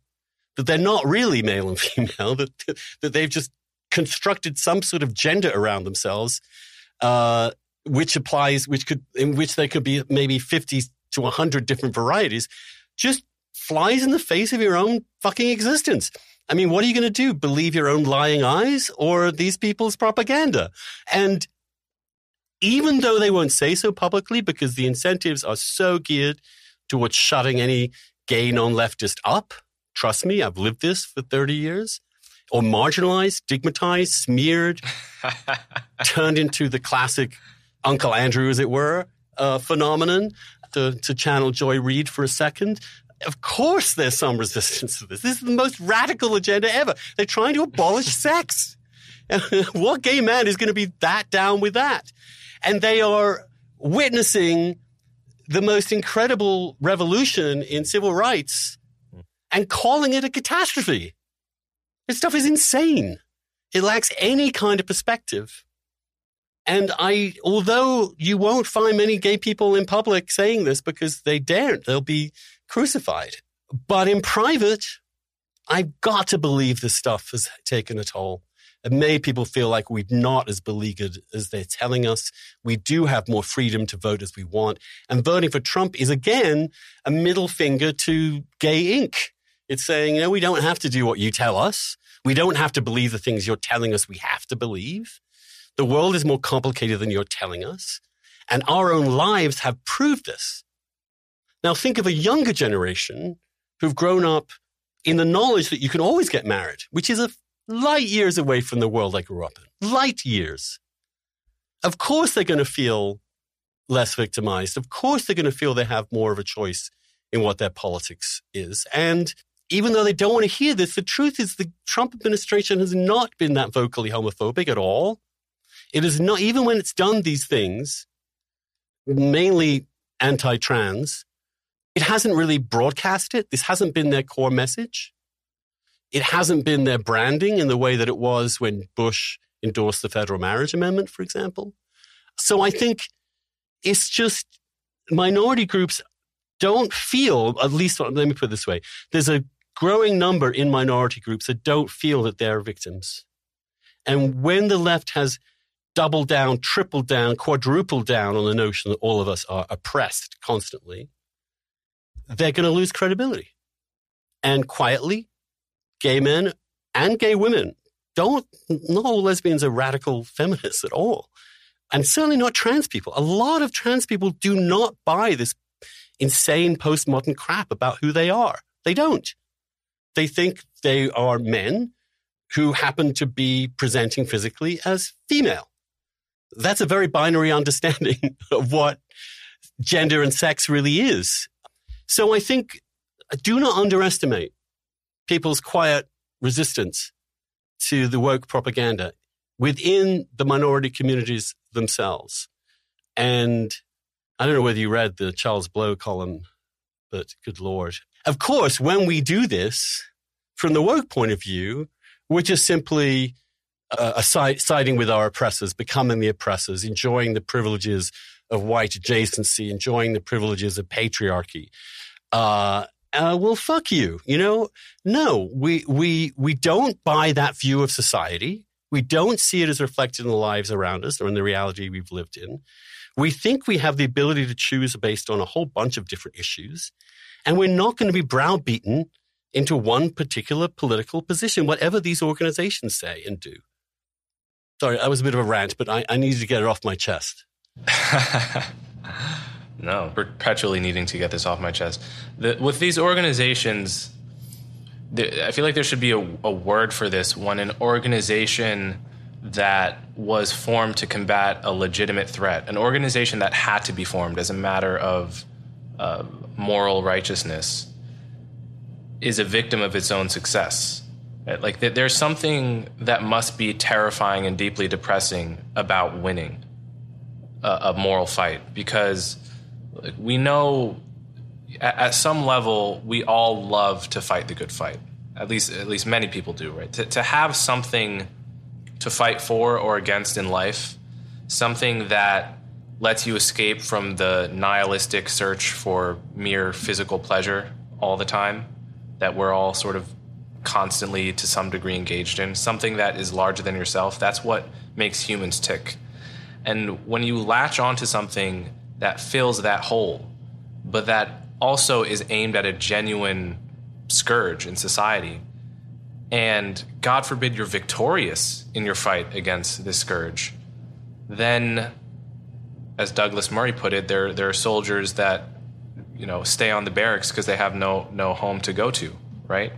that they're not really male and female, that that they've just constructed some sort of gender around themselves, uh, which applies, which could, in which there could be maybe 50 to 100 different varieties, just flies in the face of your own fucking existence. I mean, what are you going to do? Believe your own lying eyes or these people's propaganda? And even though they won't say so publicly because the incentives are so geared towards shutting any gay non leftist up, trust me, I've lived this for 30 years, or marginalized, stigmatized, smeared, turned into the classic Uncle Andrew, as it were, uh, phenomenon. To, to channel Joy Reid for a second, of course there's some resistance to this. This is the most radical agenda ever. They're trying to abolish sex. What gay man is going to be that down with that? And they are witnessing the most incredible revolution in civil rights and calling it a catastrophe. This stuff is insane. It lacks any kind of perspective. And I, although you won't find many gay people in public saying this because they daren't, they'll be crucified. But in private, I've got to believe this stuff has taken a toll. It made people feel like we're not as beleaguered as they're telling us. We do have more freedom to vote as we want. And voting for Trump is again a middle finger to gay Inc. It's saying, you know, we don't have to do what you tell us. We don't have to believe the things you're telling us we have to believe. The world is more complicated than you're telling us. And our own lives have proved this. Now think of a younger generation who've grown up in the knowledge that you can always get married, which is a light years away from the world I grew up in. Light years. Of course they're going to feel less victimized. Of course they're going to feel they have more of a choice in what their politics is. And even though they don't want to hear this, the truth is the Trump administration has not been that vocally homophobic at all. It is not, even when it's done these things, mainly anti trans, it hasn't really broadcast it. This hasn't been their core message. It hasn't been their branding in the way that it was when Bush endorsed the federal marriage amendment, for example. So I think it's just minority groups don't feel, at least let me put it this way, there's a growing number in minority groups that don't feel that they're victims. And when the left has doubled down, tripled down, quadrupled down on the notion that all of us are oppressed constantly, they're going to lose credibility. And quietly, gay men and gay women don't, not all lesbians are radical feminists at all. And certainly not trans people. A lot of trans people do not buy this insane postmodern crap about who they are. They don't. They think they are men who happen to be presenting physically as female. That's a very binary understanding of what gender and sex really is. So I think do not underestimate people's quiet resistance to the woke propaganda within the minority communities themselves. And I don't know whether you read the Charles Blow column, but good Lord. Of course, when we do this, from the woke point of view, we're just simply uh, siding with our oppressors, becoming the oppressors, enjoying the privileges of white adjacency, enjoying the privileges of patriarchy uh, uh, well, fuck you. You know, no, we, we, we don't buy that view of society. We don't see it as reflected in the lives around us or in the reality we've lived in. We think we have the ability to choose based on a whole bunch of different issues. And we're not going to be browbeaten into one particular political position, whatever these organizations say and do. Sorry, that was a bit of a rant, but I, I needed to get it off my chest. No, perpetually needing to get this off my chest. The, with these organizations, the, I feel like there should be a, a word for this when an organization that was formed to combat a legitimate threat, an organization that had to be formed as a matter of uh, moral righteousness, is a victim of its own success. Like there's something that must be terrifying and deeply depressing about winning a, a moral fight because we know at, at, some level we all love to fight the good fight. At least, at least many people do, right? To, to have something to fight for or against in life, something that lets you escape from the nihilistic search for mere physical pleasure all the time that we're all sort of constantly to some degree engaged in, something that is larger than yourself. That's what makes humans tick. And when you latch onto something that fills that hole, but that also is aimed at a genuine scourge in society, and God forbid you're victorious in your fight against this scourge, then, as Douglas Murray put it, there there are soldiers that you know stay on the barracks because they have no no home to go to, right?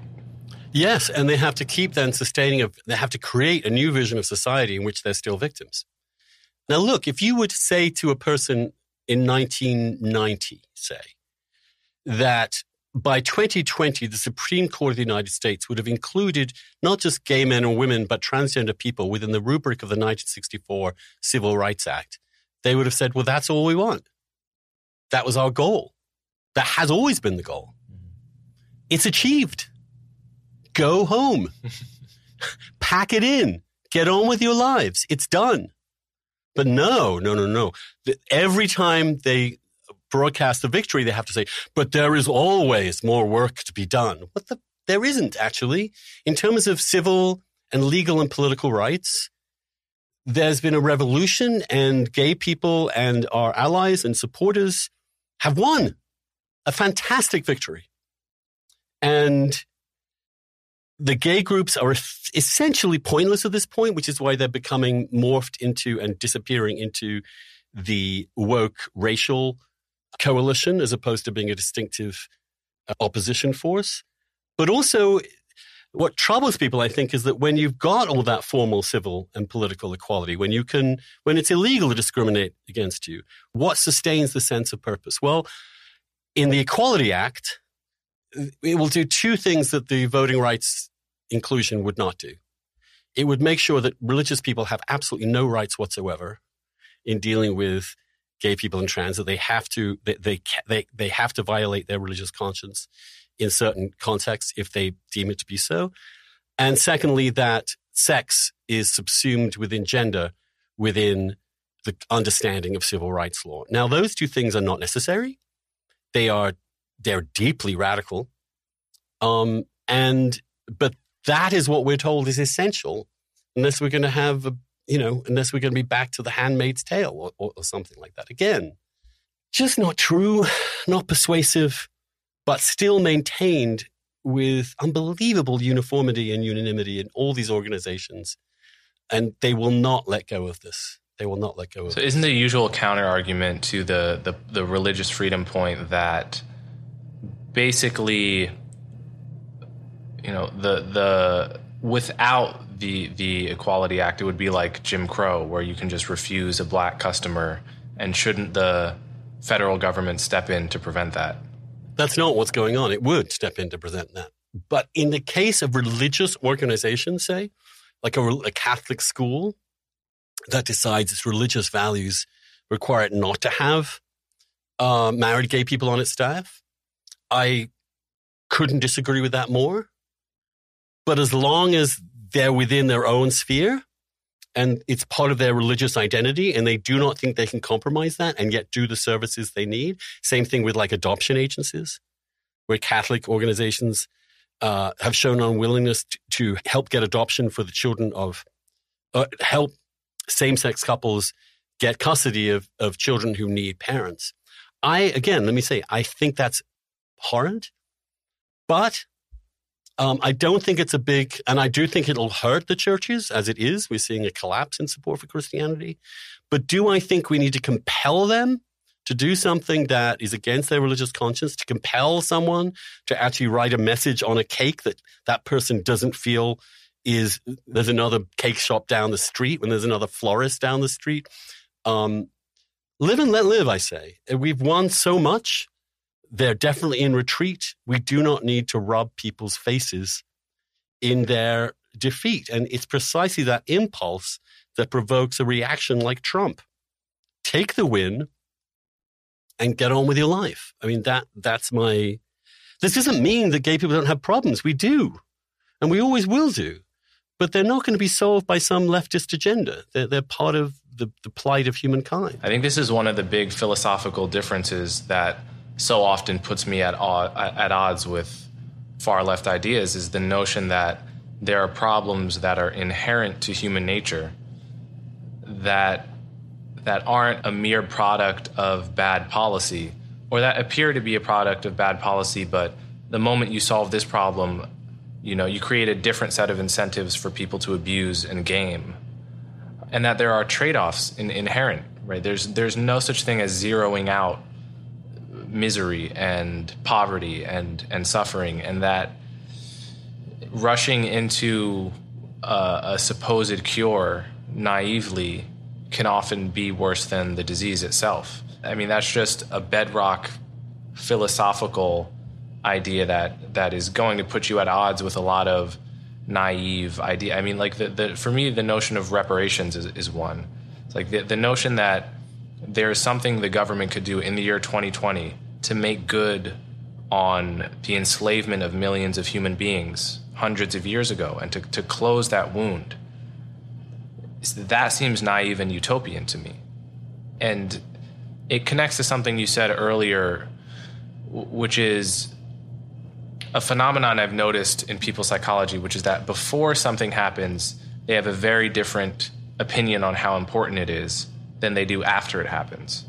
Yes, and they have to keep then sustaining. A, they have to create a new vision of society in which they're still victims. Now, look, if you would say to a person in 1990, say, that by 2020, the Supreme Court of the United States would have included not just gay men or women, but transgender people within the rubric of the 1964 Civil Rights Act, they would have said, well, that's all we want. That was our goal. That has always been the goal. Mm-hmm. It's achieved. Go home. Pack it in. Get on with your lives. It's done. But no, no, no, no. Every time they broadcast a victory, they have to say, but there is always more work to be done. What the? There isn't actually. In terms of civil and legal and political rights, there's been a revolution and gay people and our allies and supporters have won a fantastic victory. And the gay groups are essentially pointless at this point, which is why they're becoming morphed into and disappearing into the woke racial coalition as opposed to being a distinctive uh, opposition force. But also, what troubles people, I think, is that when you've got all that formal civil and political equality, when you can, when it's illegal to discriminate against you, what sustains the sense of purpose? Well, in the Equality Act, it will do two things that the voting rights inclusion would not do. It would make sure that religious people have absolutely no rights whatsoever in dealing with gay people and trans, that they have to, they, they, they, they have to violate their religious conscience in certain contexts if they deem it to be so. And secondly, that sex is subsumed within gender within the understanding of civil rights law. Now, those two things are not necessary. They are, they're deeply radical. Um, and, but that is what we're told is essential unless we're going to have, a, you know, unless we're going to be back to the handmaid's tale or, or, or something like that. Again, just not true, not persuasive, but still maintained with unbelievable uniformity and unanimity in all these organizations. And they will not let go of this. They will not let go of so isn't the usual counter argument to the, the, the religious freedom point that basically you know the the without the the Equality Act, it would be like Jim Crow, where you can just refuse a black customer, and shouldn't the federal government step in to prevent that? That's not what's going on. It would step in to prevent that. But in the case of religious organizations, say, like a, a Catholic school that decides its religious values require it not to have uh, married gay people on its staff, I couldn't disagree with that more. But as long as they're within their own sphere and it's part of their religious identity and they do not think they can compromise that and yet do the services they need. Same thing with like adoption agencies, where Catholic organizations uh, have shown unwillingness to help get adoption for the children of, uh, help same sex couples get custody of, of children who need parents. I, again, let me say, I think that's horrid, but um, I don't think it's a big, and I do think it'll hurt the churches as it is. We're seeing a collapse in support for Christianity. But do I think we need to compel them to do something that is against their religious conscience, to compel someone to actually write a message on a cake that that person doesn't feel is there's another cake shop down the street when there's another florist down the street? Um, live and let live, I say. We've won so much they're definitely in retreat. We do not need to rub people's faces in their defeat. And it's precisely that impulse that provokes a reaction like Trump. Take the win and get on with your life. I mean, that that's my. This doesn't mean that gay people don't have problems. We do. And we always will do. But they're not going to be solved by some leftist agenda. They're, they're part of the, the plight of humankind. I think this is one of the big philosophical differences that so often puts me at at odds with far left ideas is the notion that there are problems that are inherent to human nature that that aren't a mere product of bad policy or that appear to be a product of bad policy but the moment you solve this problem you know you create a different set of incentives for people to abuse and game. And that there are trade-offs in, inherent right? There's there's no such thing as zeroing out misery and poverty and and suffering and that rushing into a, a supposed cure naively can often be worse than the disease itself. I mean, that's just a bedrock philosophical idea that that is going to put you at odds with a lot of naive idea. I mean, like the, the for me, the notion of reparations is, is one. It's like the, the notion that there is something the government could do in the year 2020 to make good on the enslavement of millions of human beings hundreds of years ago and to, to close that wound that seems naive and utopian to me. And it connects to something you said earlier, which is a phenomenon I've noticed in people's psychology, which is that before something happens, they have a very different opinion on how important it is than they do after it happens.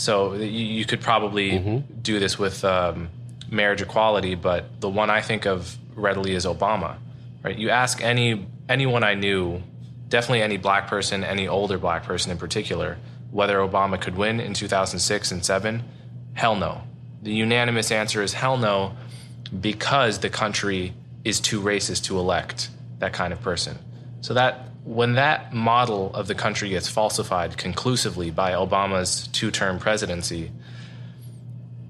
So you, you could probably mm-hmm. do this with um, marriage equality, but the one I think of readily is Obama. Right? You ask any anyone I knew definitely any black person, any older black person in particular, whether Obama could win in 2006 and 7, hell no. The unanimous answer is hell no because the country is too racist to elect that kind of person. So that when that model of the country gets falsified conclusively by Obama's two-term presidency,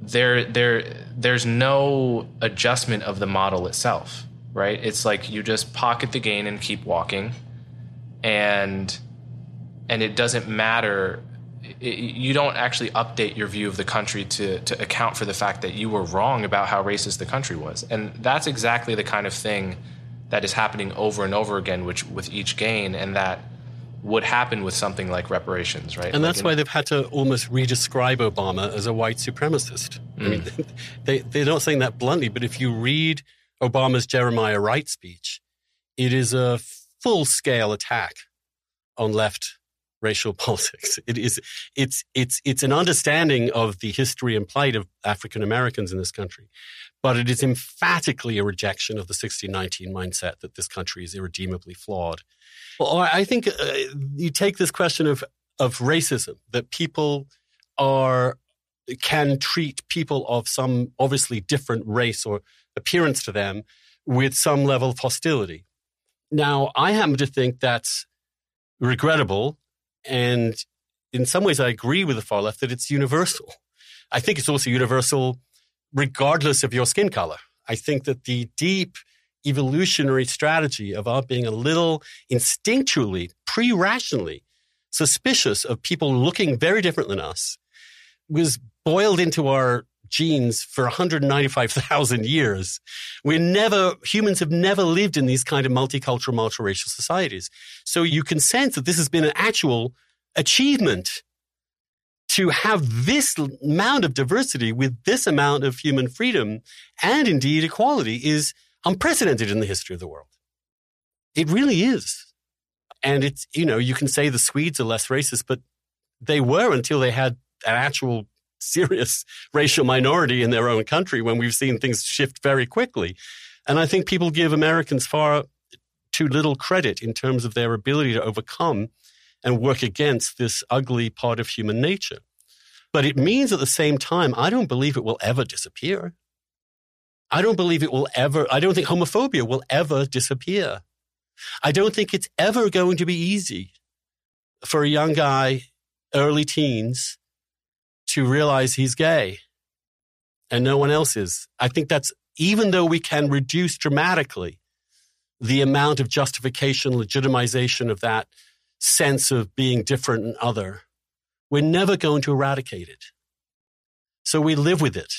there there there's no adjustment of the model itself, right? It's like you just pocket the gain and keep walking. And and it doesn't matter. It, you don't actually update your view of the country to, to account for the fact that you were wrong about how racist the country was. And that's exactly the kind of thing that is happening over and over again which with each gain and that would happen with something like reparations, right? And like that's in, why they've had to almost redescribe Obama as a white supremacist. Mm. I mean, mm. they, they're not saying that bluntly, but if you read Obama's Jeremiah Wright speech, it is a full scale attack on left racial politics. It is it's it's it's an understanding of the history and plight of African Americans in this country, but it is emphatically a rejection of the 1619 mindset that this country is irredeemably flawed. Well, I think uh, you take this question of of racism that people are can treat people of some obviously different race or appearance to them with some level of hostility. Now, I happen to think that's regrettable. And in some ways, I agree with the far left that it's universal. I think it's also universal regardless of your skin color. I think that the deep evolutionary strategy of our being a little instinctually, pre rationally suspicious of people looking very different than us was boiled into our genes for 195,000 years. We're never, humans have never lived in these kind of multicultural, multiracial societies. So you can sense that this has been an actual achievement to have this amount of diversity with this amount of human freedom and indeed equality is unprecedented in the history of the world. It really is. And it's, you know, you can say the Swedes are less racist, but they were until they had an actual serious racial minority in their own country when we've seen things shift very quickly. And I think people give Americans far too little credit in terms of their ability to overcome and work against this ugly part of human nature. But it means at the same time, I don't believe it will ever disappear. I don't believe it will ever, I don't think homophobia will ever disappear. I don't think it's ever going to be easy for a young guy, early teens, to realize he's gay and no one else is. I think that's even though we can reduce dramatically the amount of justification, legitimization of that sense of being different and other, we're never going to eradicate it. So we live with it.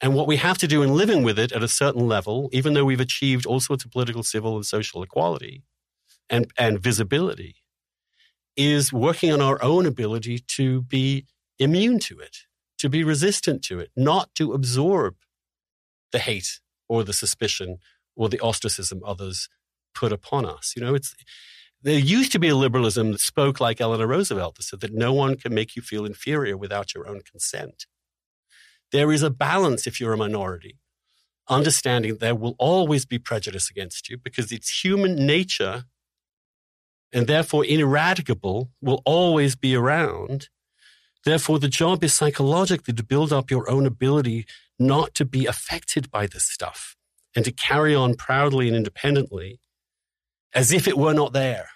And what we have to do in living with it at a certain level, even though we've achieved all sorts of political, civil, and social equality and, and visibility, is working on our own ability to be immune to it, to be resistant to it, not to absorb the hate or the suspicion or the ostracism others put upon us. You know, it's there used to be a liberalism that spoke like Eleanor Roosevelt that said that no one can make you feel inferior without your own consent. There is a balance if you're a minority, understanding there will always be prejudice against you because it's human nature and therefore ineradicable will always be around. Therefore, the job is psychologically to build up your own ability not to be affected by this stuff and to carry on proudly and independently as if it were not there.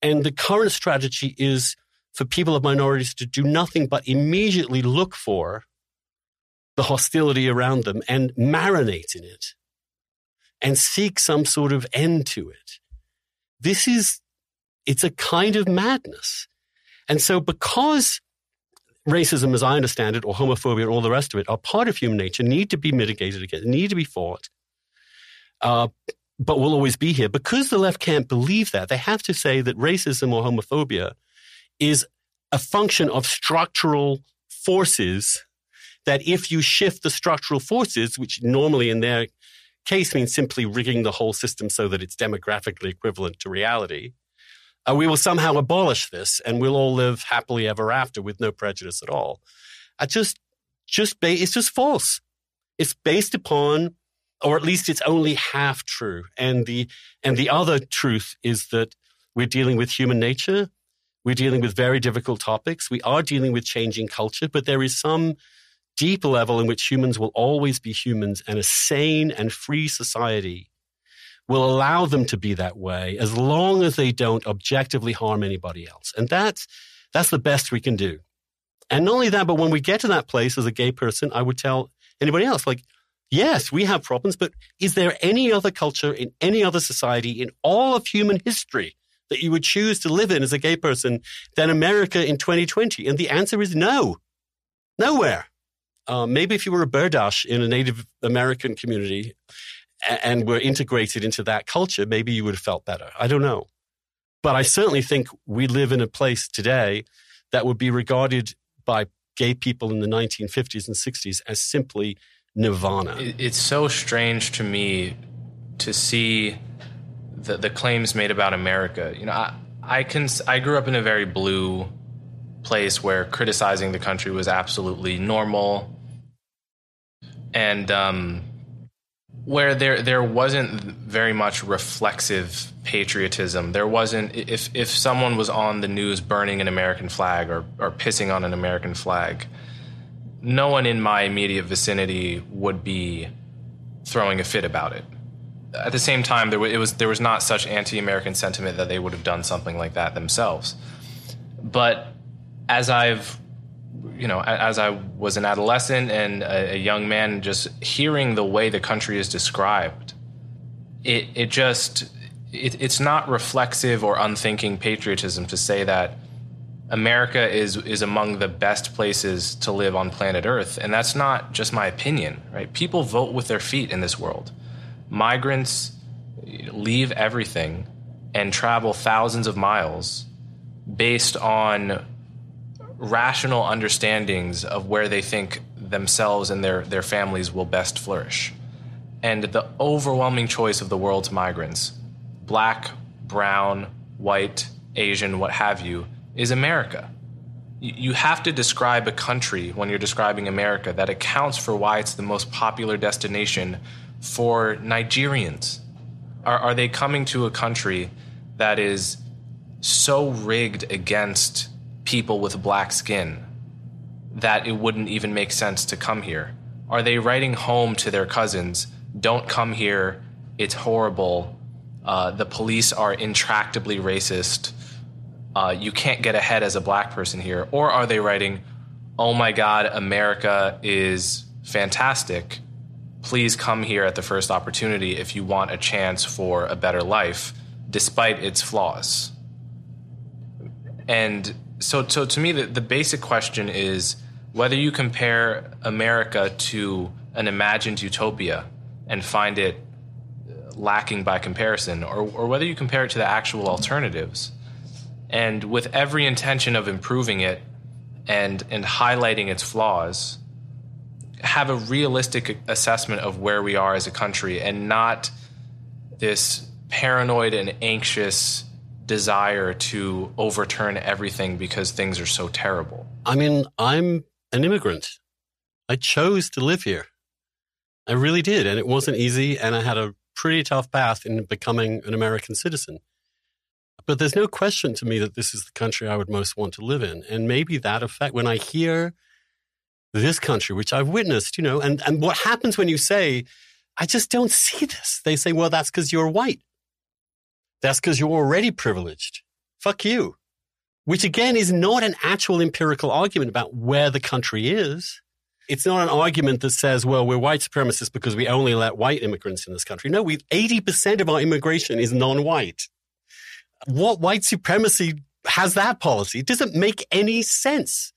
And the current strategy is for people of minorities to do nothing but immediately look for the hostility around them and marinate in it and seek some sort of end to it. This is, it's a kind of madness. And so because racism, as I understand it, or homophobia and all the rest of it are part of human nature, need to be mitigated against, need to be fought, uh, but will always be here. Because the left can't believe that, they have to say that racism or homophobia is a function of structural forces that if you shift the structural forces, which normally in their case means simply rigging the whole system so that it's demographically equivalent to reality, uh, we will somehow abolish this and we'll all live happily ever after with no prejudice at all. I just, just, ba- it's just false. It's based upon, or at least it's only half true. And the, and the other truth is that we're dealing with human nature. We're dealing with very difficult topics. We are dealing with changing culture, but there is some deep level in which humans will always be humans and a sane and free society will allow them to be that way as long as they don't objectively harm anybody else. And that's, that's the best we can do. And not only that, but when we get to that place as a gay person, I would tell anybody else, like, yes, we have problems, but is there any other culture in any other society in all of human history that you would choose to live in as a gay person than America in 2020? And the answer is no. Nowhere. Uh, maybe if you were a Berdache in a Native American community and were integrated into that culture, maybe you would have felt better. I don't know. But I certainly think we live in a place today that would be regarded by gay people in the 1950s and 60s as simply nirvana. It's so strange to me to see the, the claims made about America. You know, I, I can I grew up in a very blue place where criticizing the country was absolutely normal, and um, where there there wasn't very much reflexive patriotism. There wasn't if if someone was on the news burning an American flag or or pissing on an American flag, no one in my immediate vicinity would be throwing a fit about it. At the same time, there was, was there was not such anti-American sentiment that they would have done something like that themselves. But as I've you know, as I was an adolescent and a, a, young man, just hearing the way the country is described, it it just it, it's not reflexive or unthinking patriotism to say that America is is among the best places to live on planet Earth, and that's not just my opinion, right? People vote with their feet in this world. Migrants leave everything and travel thousands of miles based on rational understandings of where they think themselves and their, their families will best flourish. And the overwhelming choice of the world's migrants, black, brown, white, Asian, what have you, is America. You have to describe a country when you're describing America that accounts for why it's the most popular destination for Nigerians. Are, are they coming to a country that is so rigged against people with black skin that it wouldn't even make sense to come here? Are they writing home to their cousins, don't come here, it's horrible, uh, the police are intractably racist, uh, you can't get ahead as a black person here? Or are they writing, oh my God, America is fantastic, please come here at the first opportunity if you want a chance for a better life, despite its flaws? And so, so to me, the, the basic question is whether you compare America to an imagined utopia and find it uh, lacking by comparison, or, or whether you compare it to the actual alternatives. And with every intention of improving it and, and highlighting its flaws, have a realistic assessment of where we are as a country and not this paranoid and anxious desire to overturn everything because things are so terrible. I mean, I'm an immigrant. I chose to live here. I really did. And it wasn't easy. And I had a pretty tough path in becoming an American citizen. But there's no question to me that this is the country I would most want to live in. And maybe that effect, when I hear this country, which I've witnessed, you know, and, and what happens when you say, I just don't see this. They say, well, that's because you're white. That's because you're already privileged. Fuck you. Which again is not an actual empirical argument about where the country is. It's not an argument that says, well, we're white supremacists because we only let white immigrants in this country. No, we 80% of our immigration is non-white. What white supremacy has that policy? It doesn't make any sense.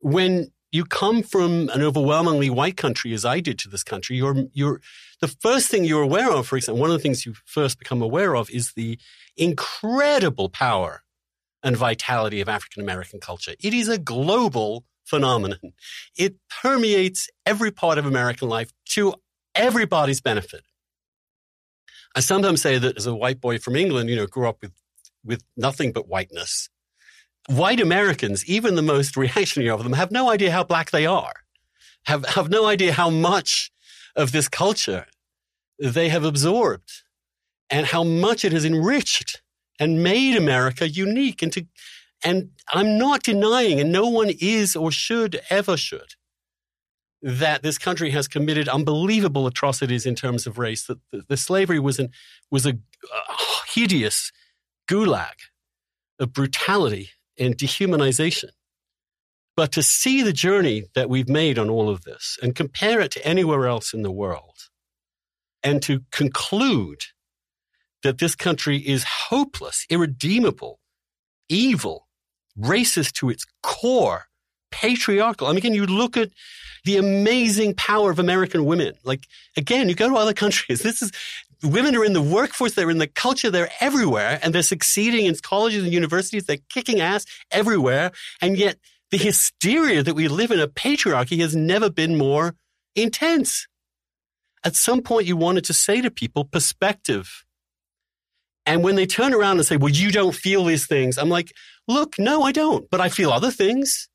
When you come from an overwhelmingly white country, as I did to this country, you're, you're, the first thing you're aware of, for example, one of the things you first become aware of is the incredible power and vitality of African American culture. It is a global phenomenon. It permeates every part of American life to everybody's benefit. I sometimes say that as a white boy from England, you know, grew up with, with nothing but whiteness white Americans, even the most reactionary of them, have no idea how black they are, have, have no idea how much of this culture they have absorbed and how much it has enriched and made America unique. And, to, and I'm not denying, and no one is or should ever should, that this country has committed unbelievable atrocities in terms of race, that the, the slavery was, an, was a, a hideous gulag of brutality and dehumanization. But to see the journey that we've made on all of this and compare it to anywhere else in the world, and to conclude that this country is hopeless, irredeemable, evil, racist to its core, patriarchal. I mean, again, you look at the amazing power of American women. Like, again, you go to other countries. This is, women are in the workforce, they're in the culture, they're everywhere, and they're succeeding in colleges and universities, they're kicking ass everywhere. And yet, the hysteria that we live in a patriarchy has never been more intense. At some point, you wanted to say to people, perspective. And when they turn around and say, well, you don't feel these things, I'm like, look, no, I don't, but I feel other things.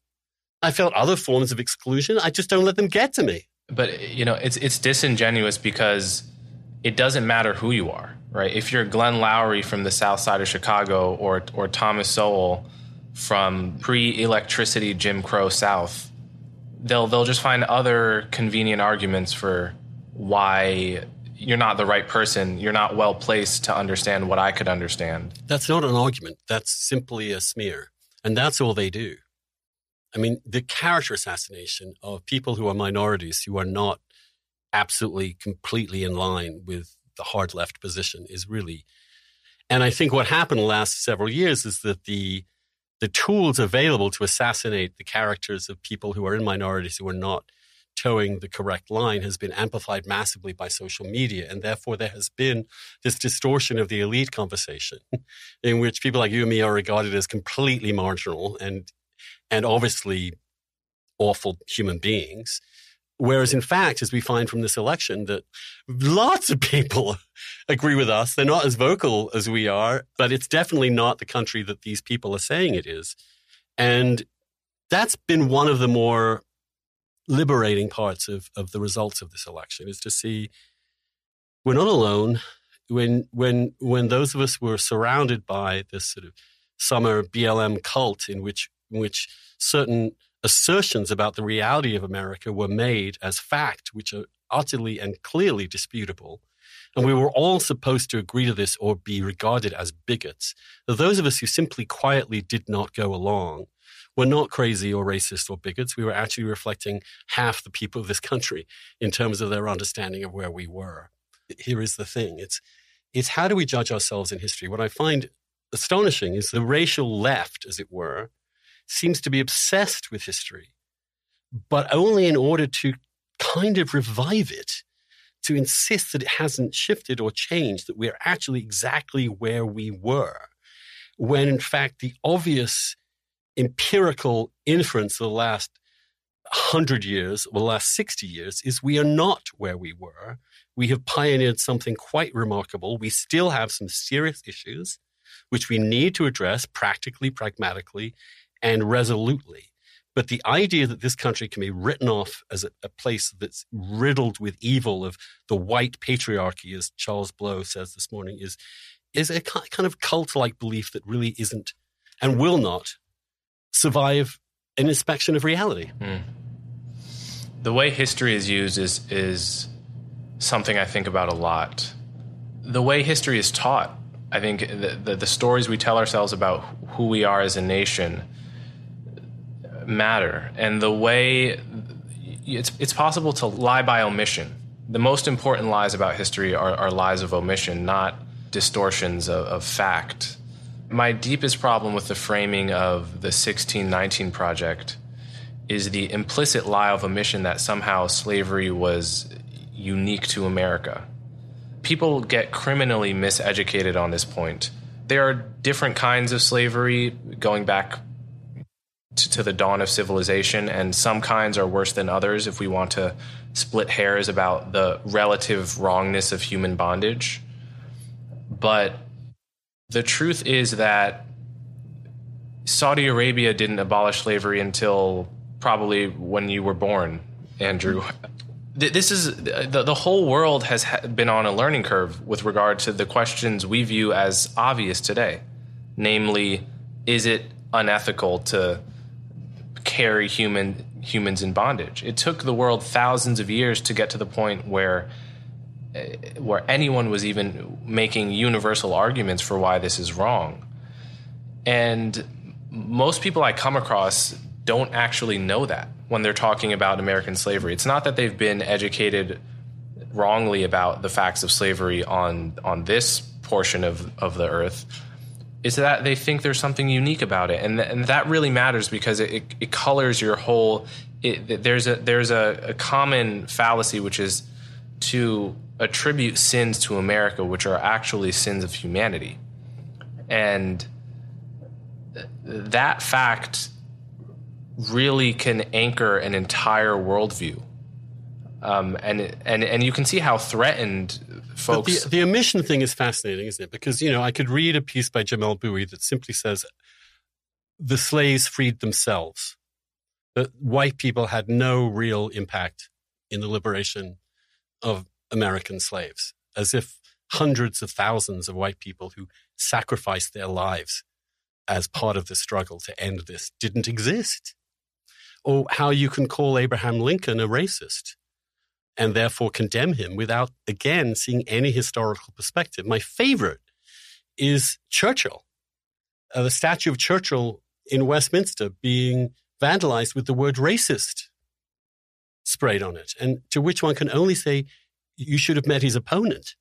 I felt other forms of exclusion. I just don't let them get to me. But, you know, it's, it's disingenuous because it doesn't matter who you are, right? If you're Glenn Loury from the south side of Chicago or, or Thomas Sowell from pre electricity Jim Crow South, they'll, they'll just find other convenient arguments for why you're not the right person. You're not well placed to understand what I could understand. That's not an argument. That's simply a smear. And that's all they do. I mean, the character assassination of people who are minorities who are not absolutely completely in line with the hard left position is really and I think what happened the last several years is that the the tools available to assassinate the characters of people who are in minorities who are not toeing the correct line has been amplified massively by social media. And therefore, there has been this distortion of the elite conversation in which people like you and me are regarded as completely marginal and, and obviously awful human beings. Whereas, in fact, as we find from this election, that lots of people agree with us. They're not as vocal as we are, but it's definitely not the country that these people are saying it is. And that's been one of the more liberating parts of, of the results of this election is to see we're not alone. When, when, when those of us were surrounded by this sort of summer BLM cult in which, in which certain assertions about the reality of America were made as fact, which are utterly and clearly disputable. And we were all supposed to agree to this or be regarded as bigots. Those of us who simply quietly did not go along were not crazy or racist or bigots. We were actually reflecting half the people of this country in terms of their understanding of where we were. Here is the thing it's, it's how do we judge ourselves in history? What I find astonishing is the racial left, as it were, seems to be obsessed with history, but only in order to kind of revive it, to insist that it hasn't shifted or changed, that we're actually exactly where we were, when in fact the obvious empirical inference of the last 100 years or the last 60 years is we are not where we were. We have pioneered something quite remarkable. We still have some serious issues which we need to address practically, pragmatically, and resolutely. But the idea that this country can be written off as a, a, place that's riddled with evil of the white patriarchy, as Charles Blow says this morning, is, is a kind of cult like belief that really isn't and will not survive an inspection of reality. Mm. The way history is used is, is something I think about a lot. The way history is taught, I think the, the, the stories we tell ourselves about who we are as a nation matter. And the way it's, it's possible to lie by omission. The most important lies about history are, are lies of omission, not distortions of, of fact. My deepest problem with the framing of the 1619 Project is the implicit lie of omission that somehow slavery was unique to America. People get criminally miseducated on this point. There are different kinds of slavery going back to, the dawn of civilization, and some kinds are worse than others if we want to split hairs about the relative wrongness of human bondage. But the truth is that Saudi Arabia didn't abolish slavery until probably when you were born, Andrew. This is the, the whole world has been on a learning curve with regard to the questions we view as obvious today. Namely, is it unethical to carry human humans in bondage? It took the world thousands of years to get to the point where where anyone was even making universal arguments for why this is wrong. And most people I come across don't actually know that when they're talking about American slavery. It's not that they've been educated wrongly about the facts of slavery on on this portion of, of the earth. It's that they think there's something unique about it, and th- and that really matters because it, it, it colors your whole. It, there's a there's a, a common fallacy which is to attribute sins to America, which are actually sins of humanity. And that fact really can anchor an entire worldview. Um, and, and, and you can see how threatened folks. The, the, omission thing is fascinating, isn't it? Because, you know, I could read a piece by Jamelle Bouie that simply says the slaves freed themselves, that white people had no real impact in the liberation of American slaves, as if hundreds of thousands of white people who sacrificed their lives as part of the struggle to end this didn't exist. Or how you can call Abraham Lincoln a racist and therefore condemn him without, again, seeing any historical perspective. My favorite is Churchill, uh, the statue of Churchill in Westminster being vandalized with the word racist sprayed on it, and to which one can only say, you should have met his opponent.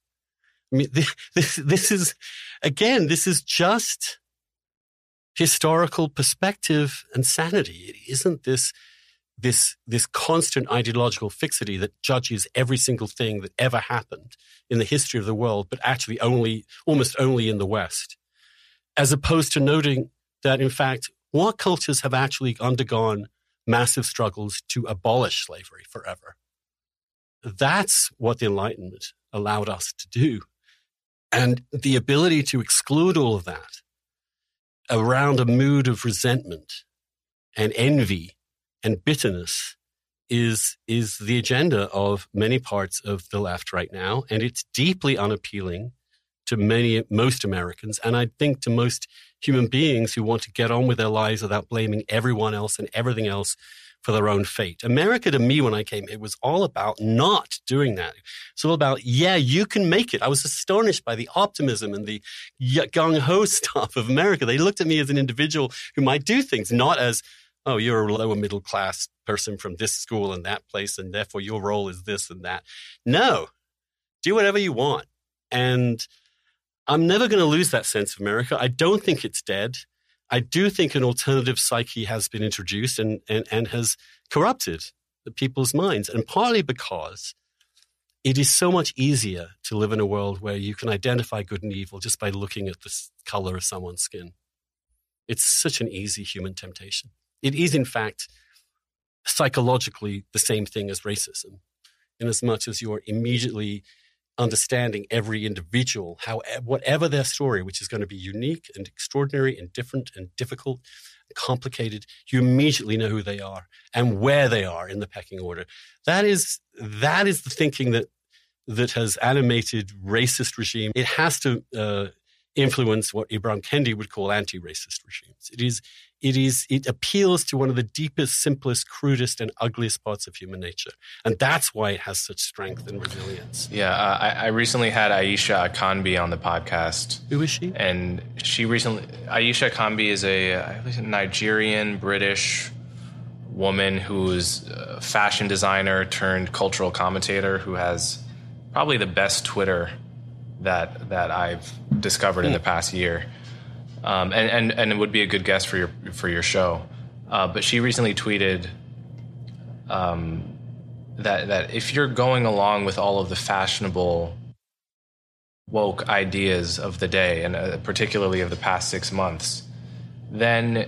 I mean, this, this is, again, this is just historical perspective and sanity. It isn't this, this, this constant ideological fixity that judges every single thing that ever happened in the history of the world, but actually only, almost only in the West. As opposed to noting that, in fact, what cultures have actually undergone massive struggles to abolish slavery forever? That's what the Enlightenment allowed us to do. And the ability to exclude all of that around a mood of resentment and envy and bitterness is, is the agenda of many parts of the left right now. And it's deeply unappealing to many, most Americans. And I think to most human beings who want to get on with their lives without blaming everyone else and everything else for their own fate. America to me, when I came, it was all about not doing that. It's all about, yeah, you can make it. I was astonished by the optimism and the gung ho stuff of America. They looked at me as an individual who might do things, not as, oh, you're a lower middle class person from this school and that place, and therefore your role is this and that. No, do whatever you want. And I'm never going to lose that sense of America. I don't think it's dead. I do think an alternative psyche has been introduced and, and, and has corrupted the people's minds, and partly because it is so much easier to live in a world where you can identify good and evil just by looking at the color of someone's skin. It's such an easy human temptation. It is, in fact, psychologically the same thing as racism, in as much as you're immediately understanding every individual, how whatever their story, which is going to be unique and extraordinary and different and difficult, complicated, you immediately know who they are and where they are in the pecking order. That is that is the thinking that that has animated racist regime. It has to uh, influence what Ibram Kendi would call anti-racist regimes. It is it is it appeals to one of the deepest, simplest, crudest, and ugliest parts of human nature, and that's why it has such strength and resilience. Yeah, uh, I, I, recently had Aisha Akanbi on the podcast. Who is she? And she recently Aisha Akanbi is a Nigerian British woman who's a fashion designer turned cultural commentator who has probably the best Twitter that that I've discovered in the past year um, and, and and it would be a good guest for your for your show. Uh, but she recently tweeted um, that that if you're going along with all of the fashionable woke ideas of the day, and uh, particularly of the past six months, then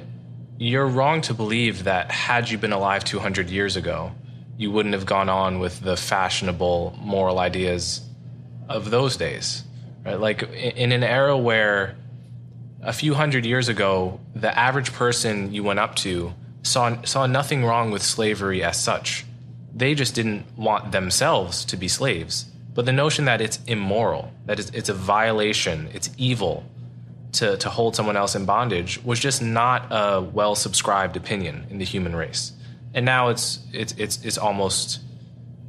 you're wrong to believe that had you been alive 200 years ago, you wouldn't have gone on with the fashionable moral ideas of those days. Right? Like in an era where a few hundred years ago, the average person you went up to saw, saw nothing wrong with slavery as such. They just didn't want themselves to be slaves. But the notion that it's immoral, that it's, a violation, it's evil to, to hold someone else in bondage was just not a well subscribed opinion in the human race. And now it's, it's, it's, it's almost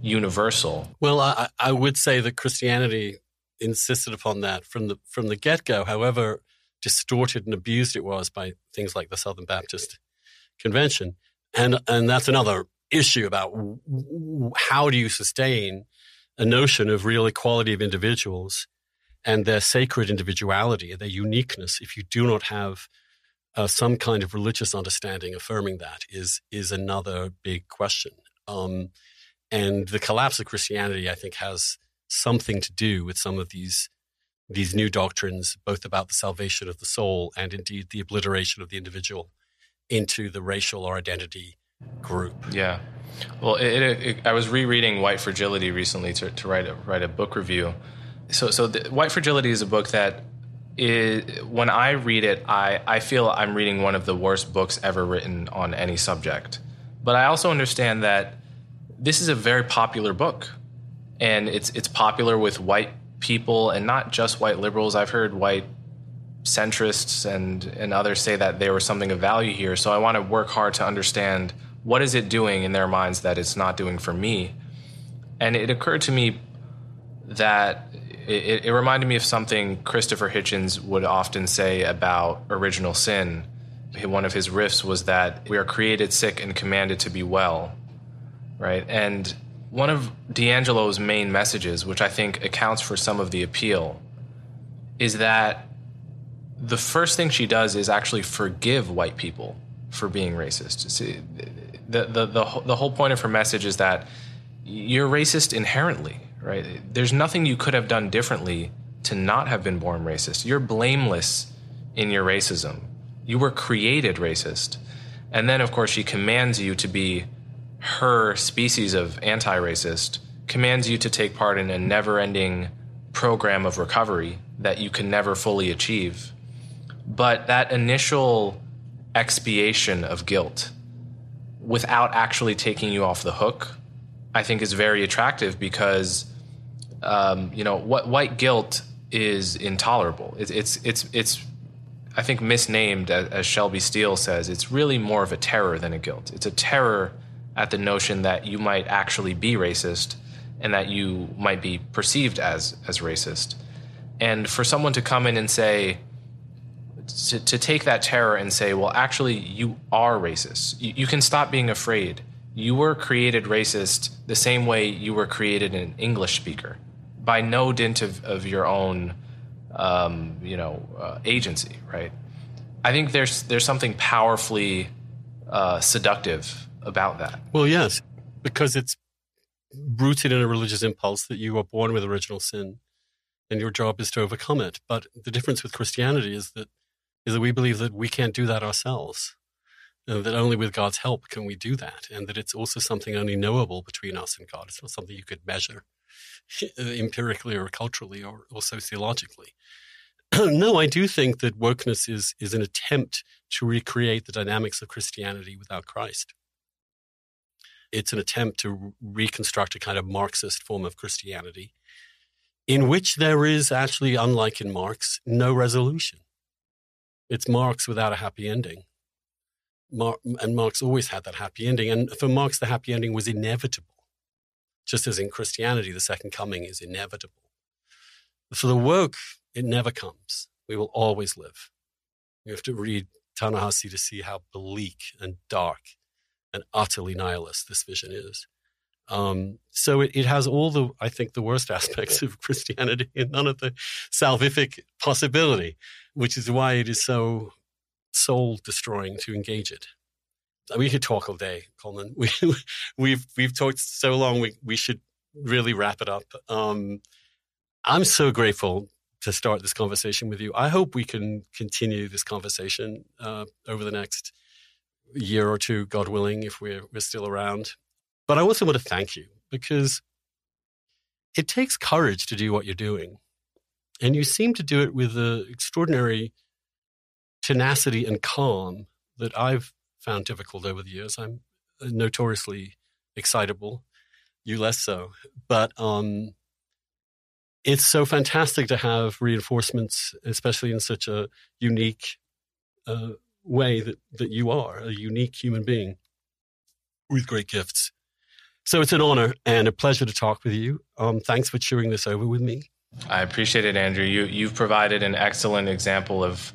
universal. Well, I, I would say that Christianity insisted upon that from the from the get go. However, distorted and abused it was by things like the Southern Baptist Convention. And, and that's another issue about how do you sustain a notion of real equality of individuals and their sacred individuality, their uniqueness, if you do not have uh, some kind of religious understanding affirming that, is is another big question. Um, and the collapse of Christianity, I think, has something to do with some of these these new doctrines, both about the salvation of the soul and indeed the obliteration of the individual into the racial or identity group. Yeah. Well, it, it, it, I was rereading White Fragility recently to, to write, a, write a book review. So, so the, White Fragility is a book that is, when I read it, I, I feel I'm reading one of the worst books ever written on any subject. But I also understand that this is a very popular book. And it's, it's popular with white people, and not just white liberals. I've heard white centrists and, and others say that there was something of value here. So I want to work hard to understand what is it doing in their minds that it's not doing for me. And it occurred to me that it, it reminded me of something Christopher Hitchens would often say about original sin. One of his riffs was that we are created sick and commanded to be well, right? And one of DiAngelo's main messages, which I think accounts for some of the appeal, is that the first thing she does is actually forgive white people for being racist. See, the, the, the, the whole point of her message is that you're racist inherently, right? There's nothing you could have done differently to not have been born racist. You're blameless in your racism. You were created racist. And then, of course, she commands you to be her species of anti racist commands you to take part in a never ending program of recovery that you can never fully achieve. But that initial expiation of guilt without actually taking you off the hook, I think is very attractive because, um, you know, what white guilt is intolerable. It's, it's, it's, I think misnamed, as, as Shelby Steele says, it's really more of a terror than a guilt. It's a terror at the notion that you might actually be racist and that you might be perceived as as racist. And for someone to come in and say, to, to take that terror and say, well, actually, you are racist. You, you, can stop being afraid. You were created racist the same way you were created an English speaker, by no dint of, of your own, um, you know, uh, agency, right? I think there's there's something powerfully uh, seductive about that? Well, yes, because it's rooted in a religious impulse that you were born with original sin, and your job is to overcome it. But the difference with Christianity is that is that we believe that we can't do that ourselves, And that only with God's help can we do that. And that it's also something only knowable between us and God. It's not something you could measure empirically or culturally or, or sociologically. no, I do think that wokeness is, is an attempt to recreate the dynamics of Christianity without Christ. It's an attempt to reconstruct a kind of Marxist form of Christianity in which there is actually, unlike in Marx, no resolution. It's Marx without a happy ending. Mar- and Marx always had that happy ending. And for Marx, the happy ending was inevitable, just as in Christianity, the second coming is inevitable. For the woke, it never comes. We will always live. You have to read Ta-Nehisi to see how bleak and dark and utterly nihilist this vision is. Um, so it, it has all the, I think, the worst aspects of Christianity and none of the salvific possibility, which is why it is so soul destroying to engage it. We could talk all day, Coleman. We, we've we've talked so long. We we should really wrap it up. Um, I'm so grateful to start this conversation with you. I hope we can continue this conversation uh, over the next year or two, God willing, if we're, we're still around. But I also want to thank you because it takes courage to do what you're doing. And you seem to do it with the extraordinary tenacity and calm that I've found difficult over the years. I'm notoriously excitable, you less so. But um, it's so fantastic to have reinforcements, especially in such a unique uh, way that, that you are, a unique human being with great gifts. So it's an honor and a pleasure to talk with you. Um, thanks for chewing this over with me. I appreciate it, Andrew. You, you've provided an excellent example of